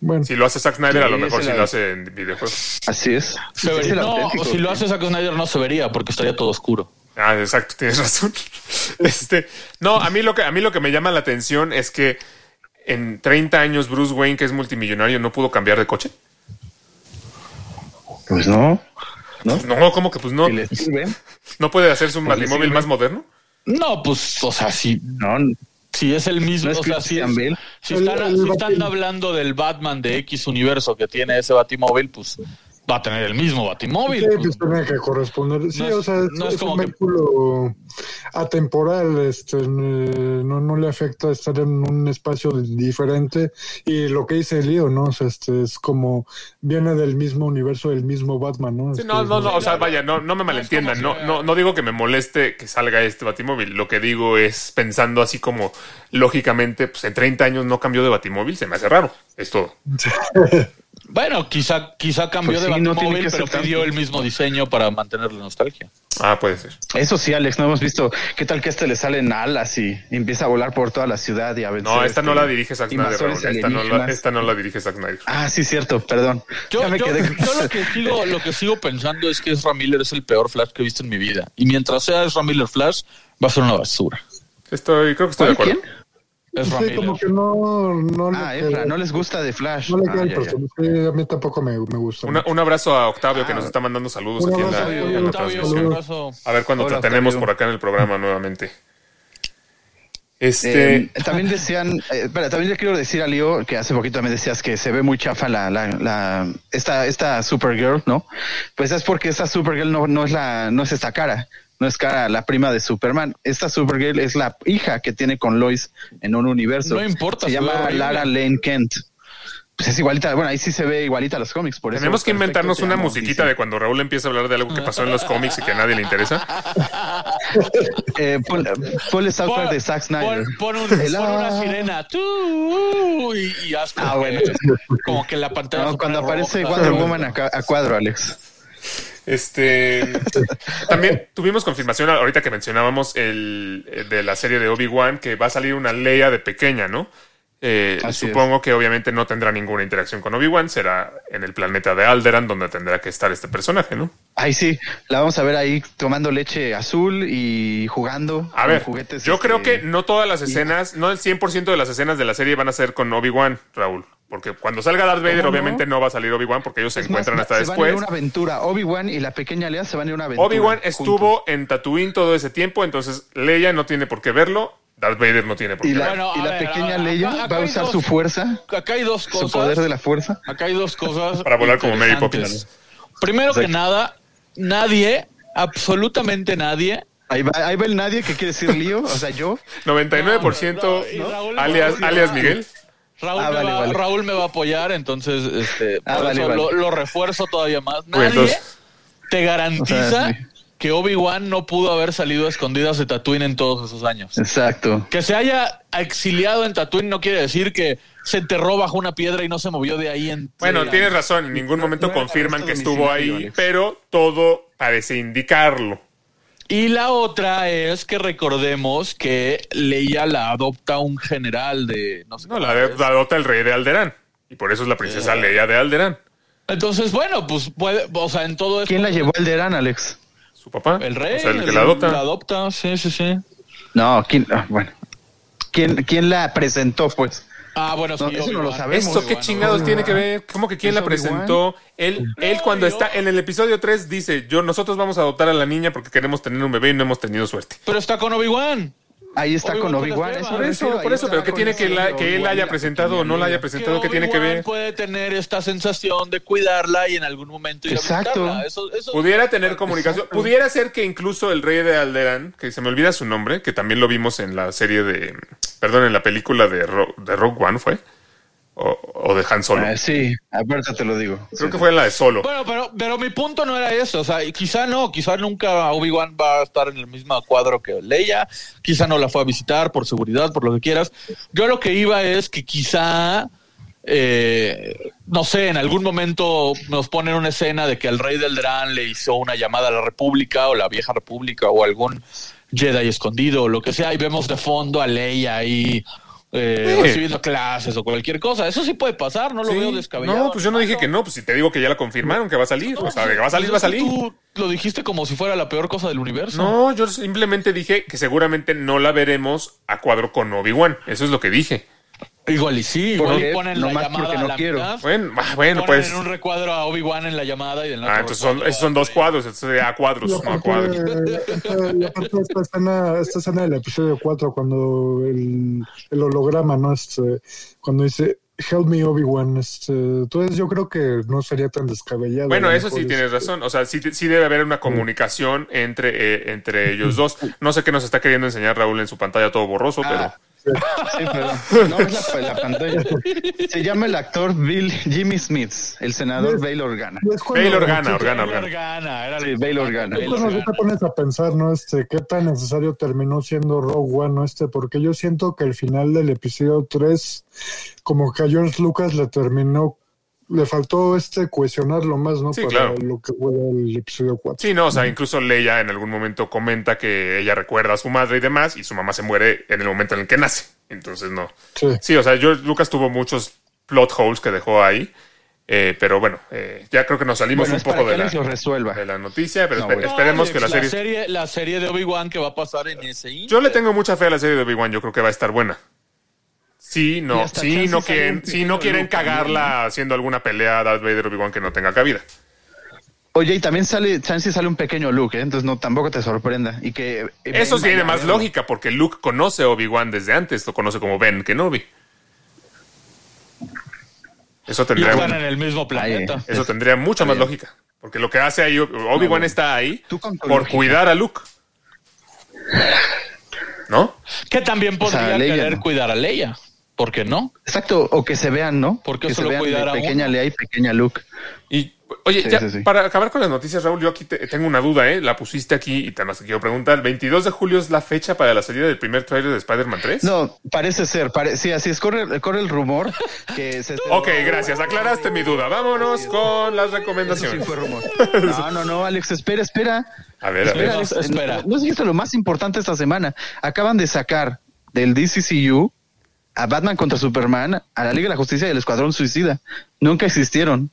E: Bueno,
D: Si lo hace Zack Snyder, a lo mejor si lo hace en videojuegos.
A: Así es.
F: Se vería- no, o si lo hace Zack Snyder no se vería porque estaría todo oscuro.
D: Ah, exacto, tienes razón. Este, no, a mí lo que a mí lo que me llama la atención es que en 30 años Bruce Wayne, que es multimillonario, no pudo cambiar de coche.
A: Pues no. ¿No?
D: No, como que pues no,
A: Si le sirve.
D: no puede hacerse un batimóvil más moderno.
F: No, pues, o sea, si,
A: No,
F: si es el mismo,
A: no es
F: o sea, si, es- si están,
E: el
F: si están
E: Batim-
F: hablando del Batman de X universo que tiene ese batimóvil, pues va a tener el mismo batimóvil.
E: Sí,
F: pues.
E: tiene que corresponder. Sí,
F: No es-
E: o sea, es,
F: no es
E: es
F: como
E: un
F: que-
E: vehículo atemporal, este, no, no le afecta estar en un espacio diferente. Y lo que dice Lío, ¿no? O sea, este, es como viene del mismo universo, del mismo Batman, ¿no?
D: Sí,
E: Este,
D: no, no, no, o sea, vaya, no, no me malentiendan, no,
F: que-
D: no, no digo que me moleste que salga este batimóvil. Lo que digo es pensando así como lógicamente, pues en 30 años no cambió de batimóvil, se me hace raro. Es todo.
F: Bueno, quizá, quizá cambió
A: Pues
F: de
A: sí, no
F: batimóvil,
A: que
F: pero pidió
A: tanto.
F: el mismo diseño para mantener la nostalgia.
D: Ah, puede ser.
A: Eso sí, Alex, no hemos visto. ¿Qué tal que a este le salen alas y empieza a volar por toda la ciudad y a vencer?
D: No, esta no
A: este,
D: la dirige Zack Snyder. Esta no la,
A: alienígenas?
D: esta no la dirige Zack Snyder.
A: Ah, sí, cierto, perdón.
F: Yo,
A: Ya me
F: yo-
A: quedé-
F: yo lo, que sigo, lo que sigo pensando es que Ezra Miller es el peor Flash que he visto en mi vida. Y mientras sea Ezra Miller Flash, va a ser una basura.
D: Estoy, creo que estoy de
A: ¿Cuál,
D: acuerdo.
A: quién?
F: Ezra
E: Sí,
F: Miller.
E: como que no,
A: Ah, Efra, no les gusta de Flash.
E: no le
A: Ah,
E: queda el
A: ya, ya.
E: a mí tampoco me, me gusta.
D: Una- un abrazo a Octavio que
A: Ah.
D: nos está mandando saludos aquí en la,
E: Octavio,
D: en la
F: Octavio,
D: transmisión.
F: un abrazo.
D: A ver cuando
A: Hola,
D: te tenemos
A: Octavio.
D: por acá en el programa nuevamente. Este,
A: Eh, también decían, eh, espera, también le quiero decir a Leo que hace poquito me decías que se ve muy chafa la, la, la esta, esta Supergirl, ¿no? Pues es porque esta Supergirl no, no es la, no es esta cara, no es cara la prima de Superman. Esta Supergirl es la hija que tiene con Lois en un universo.
F: No importa,
A: Se llama
F: horrible.
A: Lara Lane Kent. Pues es igualita, bueno, ahí sí se ve igualita a los cómics, por eso.
D: tenemos que inventarnos una musiquita de cuando Raúl empieza a hablar de algo que pasó en los cómics y que a nadie le interesa.
A: Eh, pon- ponle soundtrack
F: Pon-
A: de Zack Snyder.
F: Pon, pon un-
A: El-
F: pon una sirena. Tú, y, y haz como,
A: Ah, bueno.
F: que, como que la pantalla.
A: No, cuando aparece. Wonder Woman a, a cuadro, Alex.
D: Este también tuvimos confirmación ahorita que mencionábamos el eh, de la serie de Obi-Wan que va a salir una Leia de pequeña, ¿no? Eh, supongo que obviamente no tendrá ninguna interacción con Obi-Wan, será en el planeta de Alderan donde tendrá que estar este personaje, ¿no?
A: Ay, sí, la vamos a ver ahí tomando leche azul y jugando.
D: A ver,
A: juguetes,
D: yo
A: este,
D: creo que no todas las escenas, no el 100% de las escenas de la serie van a ser con Obi-Wan, Raúl. Porque cuando salga Darth Vader,
A: ¿Cómo no?
D: obviamente no va a salir Obi-Wan porque ellos se
A: es más,
D: encuentran hasta
A: se van a
D: después.
A: una aventura. Obi-Wan y la pequeña Lea se van a ir a una aventura.
D: Obi-Wan
A: juntos.
D: estuvo en Tatooine todo ese tiempo, entonces Leia no tiene por qué verlo, Darth Vader no tiene por
A: Y
D: qué
A: la,
D: verlo.
F: Bueno,
A: y la
F: ver,
A: pequeña Leia
F: acá- acá
A: va a usar
F: dos-
A: su fuerza,
F: Acá hay dos
A: su
F: cosas.
A: poder de la fuerza.
F: Acá hay dos cosas.
D: Para volar como Mary. Poppins.
F: Primero que nada, nadie, absolutamente nadie,
A: Ahí va, ahí va el nadie que quiere decir lío, o sea, yo.
D: 99%
F: No, no, y Raúl-
D: alias, alias Miguel.
F: Raúl,
A: Ah,
F: me
A: vale,
F: va,
A: vale.
F: Raúl me va a apoyar, entonces este,
A: Ah,
F: por
A: vale,
F: eso
A: vale.
F: Lo, lo refuerzo todavía más.
D: Pues
F: Nadie
D: entonces-
F: te garantiza
A: O sea, sí.
F: que Obi-Wan no pudo haber salido a escondidas de Tatooine en todos esos años.
A: Exacto.
F: Que se haya exiliado en Tatooine no quiere decir que se enterró bajo una piedra y no se movió de ahí en
D: Bueno, tienes razón, en ningún momento
A: no
D: confirman que estuvo ahí, pero todo parece indicarlo.
F: Y la otra es que recordemos que Leia la adopta un general de no sé
D: No, la, adopta el rey de Alderán. Y por eso es la princesa Leia de Alderán.
F: Entonces, bueno, pues puede, o sea, en todo esto
A: ¿Quién la llevó al Derán, Alex?
D: Su papá.
F: el rey,
D: O sea, el que
F: el-
D: la adopta.
F: La adopta, sí, sí, sí.
A: No, ¿quién? ah, bueno. ¿Quién, ¿Quién la presentó, pues?
F: Ah, bueno, sí,
A: No, eso no lo sabemos.
D: ¿Esto qué chingados
A: Obi-Wan.
D: tiene que ver? ¿Cómo que quién
A: ¿Es
D: la presentó? Él, él cuando está en el episodio 3 dice, yo nosotros vamos a adoptar a la niña porque queremos tener un bebé y no hemos tenido suerte.
F: Pero está con Obi-Wan.
A: Ahí está con Obi-Wan. me
D: Por eso, por eso, pero ¿qué tiene que, la- que él haya presentado o no la haya presentado? ¿Qué tiene que ver?
F: puede tener esta sensación de cuidarla y en algún momento ir
A: Exacto.
F: a. Eso, eso-
D: Pudiera tener comunicación. Pudiera ser que incluso el rey de Alderaan, que se me olvida su nombre, que también lo vimos en la serie de. Perdón, en la película de, Ro- de Rogue One, ¿fue? O, o de Han Solo.
A: Ah, sí, ahorita te lo digo.
D: Creo
A: Sí.
D: que fue en la de Solo.
F: Bueno, pero, pero mi punto no era eso. O sea, y quizá no, quizá nunca Obi-Wan va a estar en el mismo cuadro que Leia. Quizá no la fue a visitar por seguridad, por lo que quieras. Yo lo que iba es que quizá, eh, no sé, en algún momento nos ponen una escena de que el rey del Dran le hizo una llamada a la República o la vieja República o algún Jedi escondido o lo que sea y vemos de fondo a Leia ahí eh,
D: Sí.
F: recibiendo clases o cualquier cosa. Eso sí puede pasar, no lo
D: Sí.
F: veo descabellado.
D: No, pues yo no dije que no, pues si te digo que ya la confirmaron que va a salir, o sea, de que va a salir, va a salir.
F: Tú lo dijiste como si fuera la peor cosa del universo.
D: No, yo simplemente dije que seguramente no la veremos a cuadro con Obi-Wan. Eso es lo que dije.
F: Igual y sí,
A: ¿Por
F: igual
A: qué?
F: y ponen
A: No
F: la
A: más
F: llamada
A: porque
F: a
A: no
F: la
A: quiero.
F: mitad.
D: Bueno, ah, bueno,
F: ponen
D: pues.
F: en un recuadro a Obi-Wan en la llamada y del otro
D: Ah, entonces son, esos son dos cuadros, esto sería a cuadros, no a
E: aparte,
D: cuadros.
E: y aparte esta escena, esta escena del episodio 4, cuando el, el holograma, ¿no? Este, cuando dice, help me Obi-Wan, este, entonces yo creo que no sería tan descabellado.
D: Bueno, eso sí tienes
E: este,
D: razón. O sea, sí, sí debe haber una comunicación entre, eh, entre ellos dos. No sé qué nos está queriendo enseñar Raúl en su pantalla todo borroso, pero.
A: Sí, pero no es la, la pantalla. Se llama el actor Bill Jimmy Smith, el senador. Bail Organa.
D: Bail Organa, Organa, Organa.
F: Organa, era
A: Sí,
F: el-
A: Bail Organa.
E: Es cuando tú te pones a pensar, ¿no? Este, qué tan necesario terminó siendo Rogue One, ¿no? Este, porque yo siento que el final del episodio 3, como que a George Lucas le terminó, le faltó este cohesionarlo más, ¿no?
D: Sí,
E: Para
D: claro.
E: lo que fue el episodio 4.
D: Sí, no, o sea, incluso Leia en algún momento comenta que ella recuerda a su madre y demás, y su mamá se muere en el momento en el que nace. Entonces, no.
E: Sí.
D: Sí, o sea, George Lucas tuvo muchos plot holes que dejó ahí. eh, pero bueno, eh, ya creo que nos salimos
A: Bueno,
D: un poco de la, de la noticia, pero
A: No,
D: esperemos que la
F: Alex,
D: serie...
F: La serie de Obi-Wan que va a pasar en ese inter.
D: Yo le tengo mucha fe a la serie de Obi-Wan, yo creo que va a estar buena. Sí,
A: Y
D: no, sí, no quieren, sí, no quieren cagarla haciendo alguna pelea Darth Vader Obi-Wan que no tenga cabida.
A: Oye, y también sale, chance sale un pequeño Luke, ¿eh? entonces no tampoco te sorprenda. Y que eh,
D: Eso tiene
A: a
D: más lógica porque Luke conoce a Obi-Wan desde antes, lo conoce como Ben Kenobi. Eso
F: Y
D: tendría,
F: están en el mismo planeta.
D: eso tendría mucha más lógica. Porque lo que hace ahí, Obi-Wan está ahí por
A: lógica.
D: cuidar a Luke. ¿No?
F: Que también podría
A: sea, Leia,
F: querer
A: ¿no?
F: cuidar a Leia. ¿Por qué no?
A: Exacto, o que se vean, ¿no?
F: ¿Por qué
A: que
F: solo
A: se vean
F: cuidar
A: de
F: a
A: pequeña? Lea y pequeña Luke.
D: Y, oye,
A: Sí,
D: ya,
A: sí, sí.
D: para acabar con las noticias, Raúl, yo aquí te- tengo una duda, ¿eh? La pusiste aquí y te más te quiero preguntar. ¿El 22 de julio es la fecha para la salida del primer trailer de Spider-Man 3?
A: No, parece ser, pare- sí, así es, corre, corre el rumor que se...
D: Ok, gracias. Aclaraste mi duda. Vámonos con las
A: Eso sí
D: recomendaciones.
A: fue rumor. No, no, no, Alex, espera, espera.
D: A ver, a
A: Espera,
D: ver.
A: Alex,
F: espera.
A: No, no dijiste lo más importante esta semana. Acaban de sacar del DCCU a Batman contra Superman, a la Liga de la Justicia y al Escuadrón Suicida. Nunca existieron.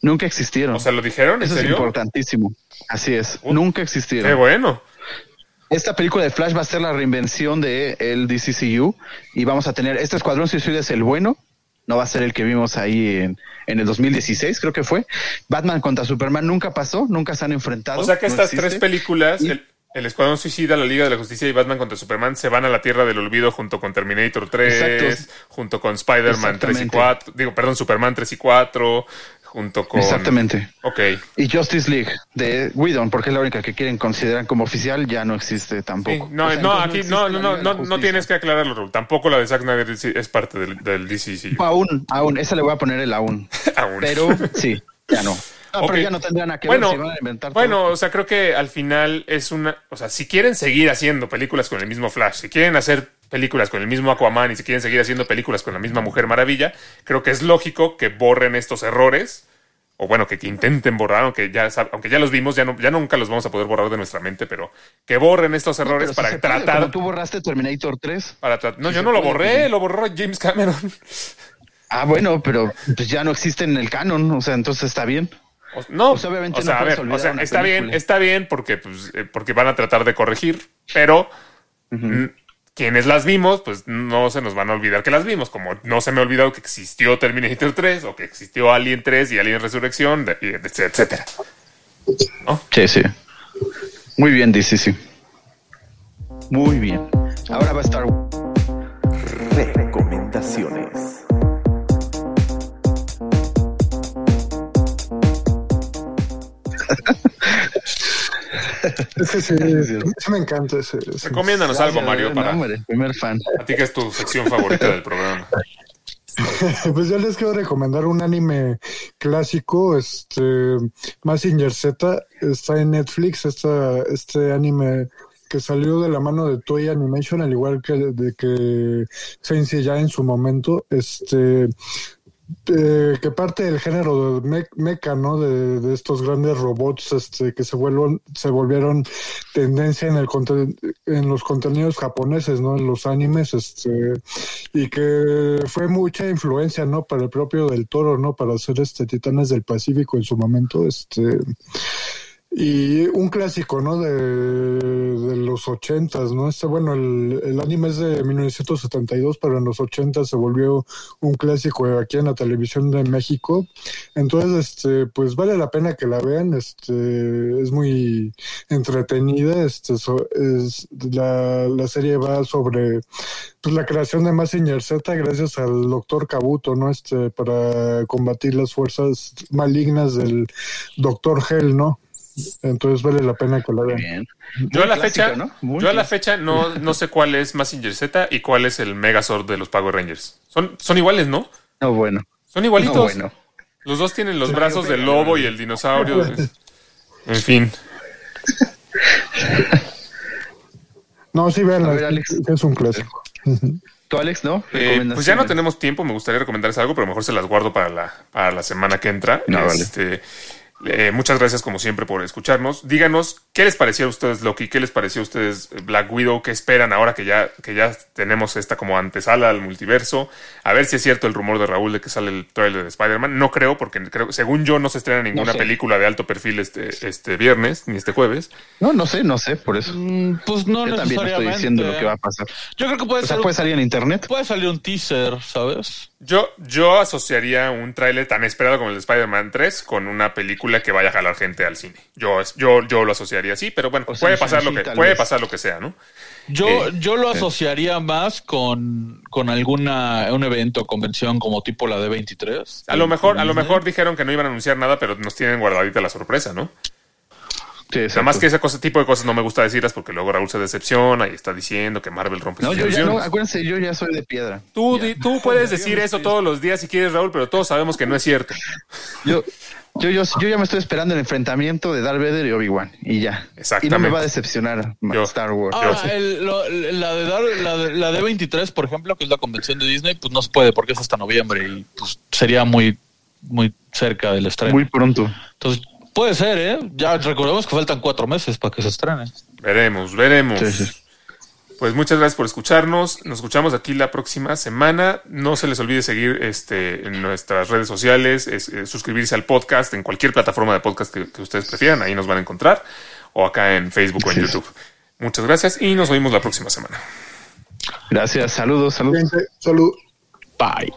A: Nunca existieron.
D: O sea, ¿lo dijeron? ¿En
A: Eso es
D: serio?
A: importantísimo. Así es.
D: Uh,
A: Nunca
D: Qué
A: existieron.
D: bueno.
A: Esta película de Flash va a ser la reinvención de el DCCU y vamos a tener este Escuadrón Suicida es el bueno. No va a ser el que vimos ahí en, en el 2016, creo que fue. Batman contra Superman nunca pasó, nunca se han enfrentado.
D: O sea que
A: no
D: estas
A: existe.
D: tres películas,
A: Y-
D: el, el Escuadrón Suicida, la Liga de la Justicia y Batman contra Superman, se van a la Tierra del Olvido junto con Terminator 3,
A: Exacto.
D: junto con Spider-Man 3 y
A: Exactamente.
D: 4, digo, perdón, Superman 3 y 4, junto con...
A: Exactamente.
D: Ok.
A: Y Justice League de Whedon, porque es la única que quieren considerar como oficial, ya no existe
D: Sí,
A: tampoco.
D: no,
A: O sea,
D: no, aquí no, no, no, no, tienes que aclararlo, Raúl. Tampoco la de Zack Snyder es parte del, del DCCU.
A: Aún, aún, esa le voy a poner el aún.
D: Aún.
A: Pero sí, ya no.
D: Ok.
A: pero ya no tendría nada que
D: bueno,
A: ver si van a inventar
D: bueno,
A: todo.
D: o sea, creo que al final es una, o sea, si quieren seguir haciendo películas con el mismo Flash, si quieren hacer películas con el mismo Aquaman y si quieren seguir haciendo películas con la misma Mujer Maravilla, creo que es lógico que borren estos errores o bueno, que, que intenten borrar, aunque ya aunque ya los vimos, ya no, ya nunca los vamos a poder borrar de nuestra mente, pero que borren estos errores para
A: puede,
D: tratar
A: como tú borraste Terminator 3.
D: para tra- no,
A: si
D: yo no lo
A: puede,
D: borré,
A: pues
D: lo borró James Cameron.
A: Ah, bueno, pero pues ya no existe en el canon, o sea, entonces está bien.
D: O- No,
A: Pues obviamente
D: o sea,
A: no
D: a
A: puedes
D: ver, o
A: olvidar
D: sea,
A: una
D: está bien, está bien porque, pues, eh, porque van a tratar de corregir, pero quienes las vimos, pues no se nos van a olvidar que las vimos, como no se me ha olvidado que existió Terminator 3 o que existió Alien 3 y Alien Resurrección, etcétera.
A: Sí, sí. Muy bien, DC, sí. Muy bien. Ahora va a estar.
G: Recomendaciones.
E: Ese sí, ese me encanta. Ese, ese.
D: Recomiéndanos algo, Mario, para
A: primer fan.
D: a ti que es tu sección favorita del programa.
E: Pues yo les quiero recomendar un anime clásico, este Mazinger Z, está en Netflix, esta, este anime que salió de la mano de Toei Animation, al igual que de que Sensei ya en su momento, este eh, que parte del género de me- mecha, ¿no? De, de estos grandes robots este, que se, vuelvan, se volvieron tendencia en, el en los contenidos japoneses, ¿no? En los animes, este, y que fue mucha influencia, ¿no? Para el propio del Toro, ¿no? Para hacer este Titanes del Pacífico en su momento, este. Y un clásico, ¿no? De, los ochentas, ¿no? Este, bueno, el, el anime es de 1972, pero en los ochentas se volvió un clásico aquí en la televisión de México. Entonces, este, pues vale la pena que la vean, este, es muy entretenida, este, so- es, la, la serie va sobre pues, la creación de Mazinger Z gracias al doctor Kabuto, ¿no? Este, para combatir las fuerzas malignas del doctor Hell, ¿no? Entonces vale la pena que la vean.
A: Bien.
D: Yo a la
A: clásico,
D: fecha,
A: ¿no?
D: Yo a la fecha no, no sé cuál es Massinger Z y cuál es el Megazord de los Power Rangers. Son, son iguales, ¿no?
A: No, bueno.
D: Son igualitos.
A: No, bueno.
D: Los dos tienen los brazos del lobo y el dinosaurio. En fin.
E: No, sí, vean,
A: A ver, Alex.
E: es un clásico.
A: ¿Tú, Alex, no?
D: Eh, pues ya no tenemos tiempo, me gustaría recomendarles algo, pero mejor se las guardo para la, para la semana que entra.
A: No, vale.
D: Eh, muchas gracias como siempre por escucharnos. Díganos qué les pareció a ustedes Loki, qué les pareció a ustedes Black Widow, qué esperan ahora que ya, que ya tenemos esta como antesala al multiverso. A ver si es cierto el rumor de Raúl de que sale el trailer de Spider-Man. No creo, porque creo, según yo no se estrena ninguna
A: sé.
D: película de alto perfil este, este viernes, ni este jueves.
A: No, no sé, no sé, por eso.
F: Mm, Pues no
A: Yo también estoy diciendo lo que va a pasar.
F: Yo creo que puede
A: O sea,
F: ser.
A: puede salir en internet.
F: Puede salir un teaser, ¿sabes?
D: Yo, yo asociaría un tráiler tan esperado como el de Spider-Man 3 con una película que vaya a jalar gente al cine. Yo, yo, yo lo asociaría así, pero bueno,
A: O
D: puede
A: sea,
D: pasar
A: sí,
D: lo que, puede
A: vez.
D: pasar lo que sea, ¿no?
F: Yo,
D: Eh,
F: yo lo asociaría más con, con alguna un evento, convención como tipo la de 23.
D: A lo mejor, a lo mejor dijeron que no iban a anunciar nada, pero nos tienen guardadita la sorpresa, ¿no?
A: Sí,
D: Nada más que ese cosa, tipo de cosas no me gusta decirlas porque luego Raúl se decepciona y está diciendo que Marvel rompe
A: No,
D: sus
A: yo ya no, acuérdense, yo ya soy de piedra.
D: Tú, di- tú puedes decir eso todos los días si quieres, Raúl, pero todos sabemos que no es cierto.
A: Yo, yo, yo, yo ya me estoy esperando el enfrentamiento de Darth Vader y Obi-Wan. Y ya.
D: Exactamente.
A: Y no me va a decepcionar
D: Yo-
A: Star Wars.
F: Ahora, el- lo- la, de dar, la, de, la de 23, por ejemplo, que es la convención de Disney, pues no se puede porque es hasta noviembre y pues sería muy, muy cerca del estreno.
A: Muy pronto.
F: Entonces, puede ser, ¿eh? Ya recordemos que faltan cuatro meses para que se estrene.
D: Veremos, veremos.
A: Sí, sí.
D: Pues muchas gracias por escucharnos. Nos escuchamos aquí la próxima semana. No se les olvide seguir este, en nuestras redes sociales, es- suscribirse al podcast en cualquier plataforma de podcast que, que ustedes prefieran. Ahí nos van a encontrar. O acá en Facebook o en
A: Sí.
D: YouTube. Muchas gracias y nos vemos la próxima semana.
A: Gracias. Saludos, saludos.
E: Gente, salud.
F: Bye.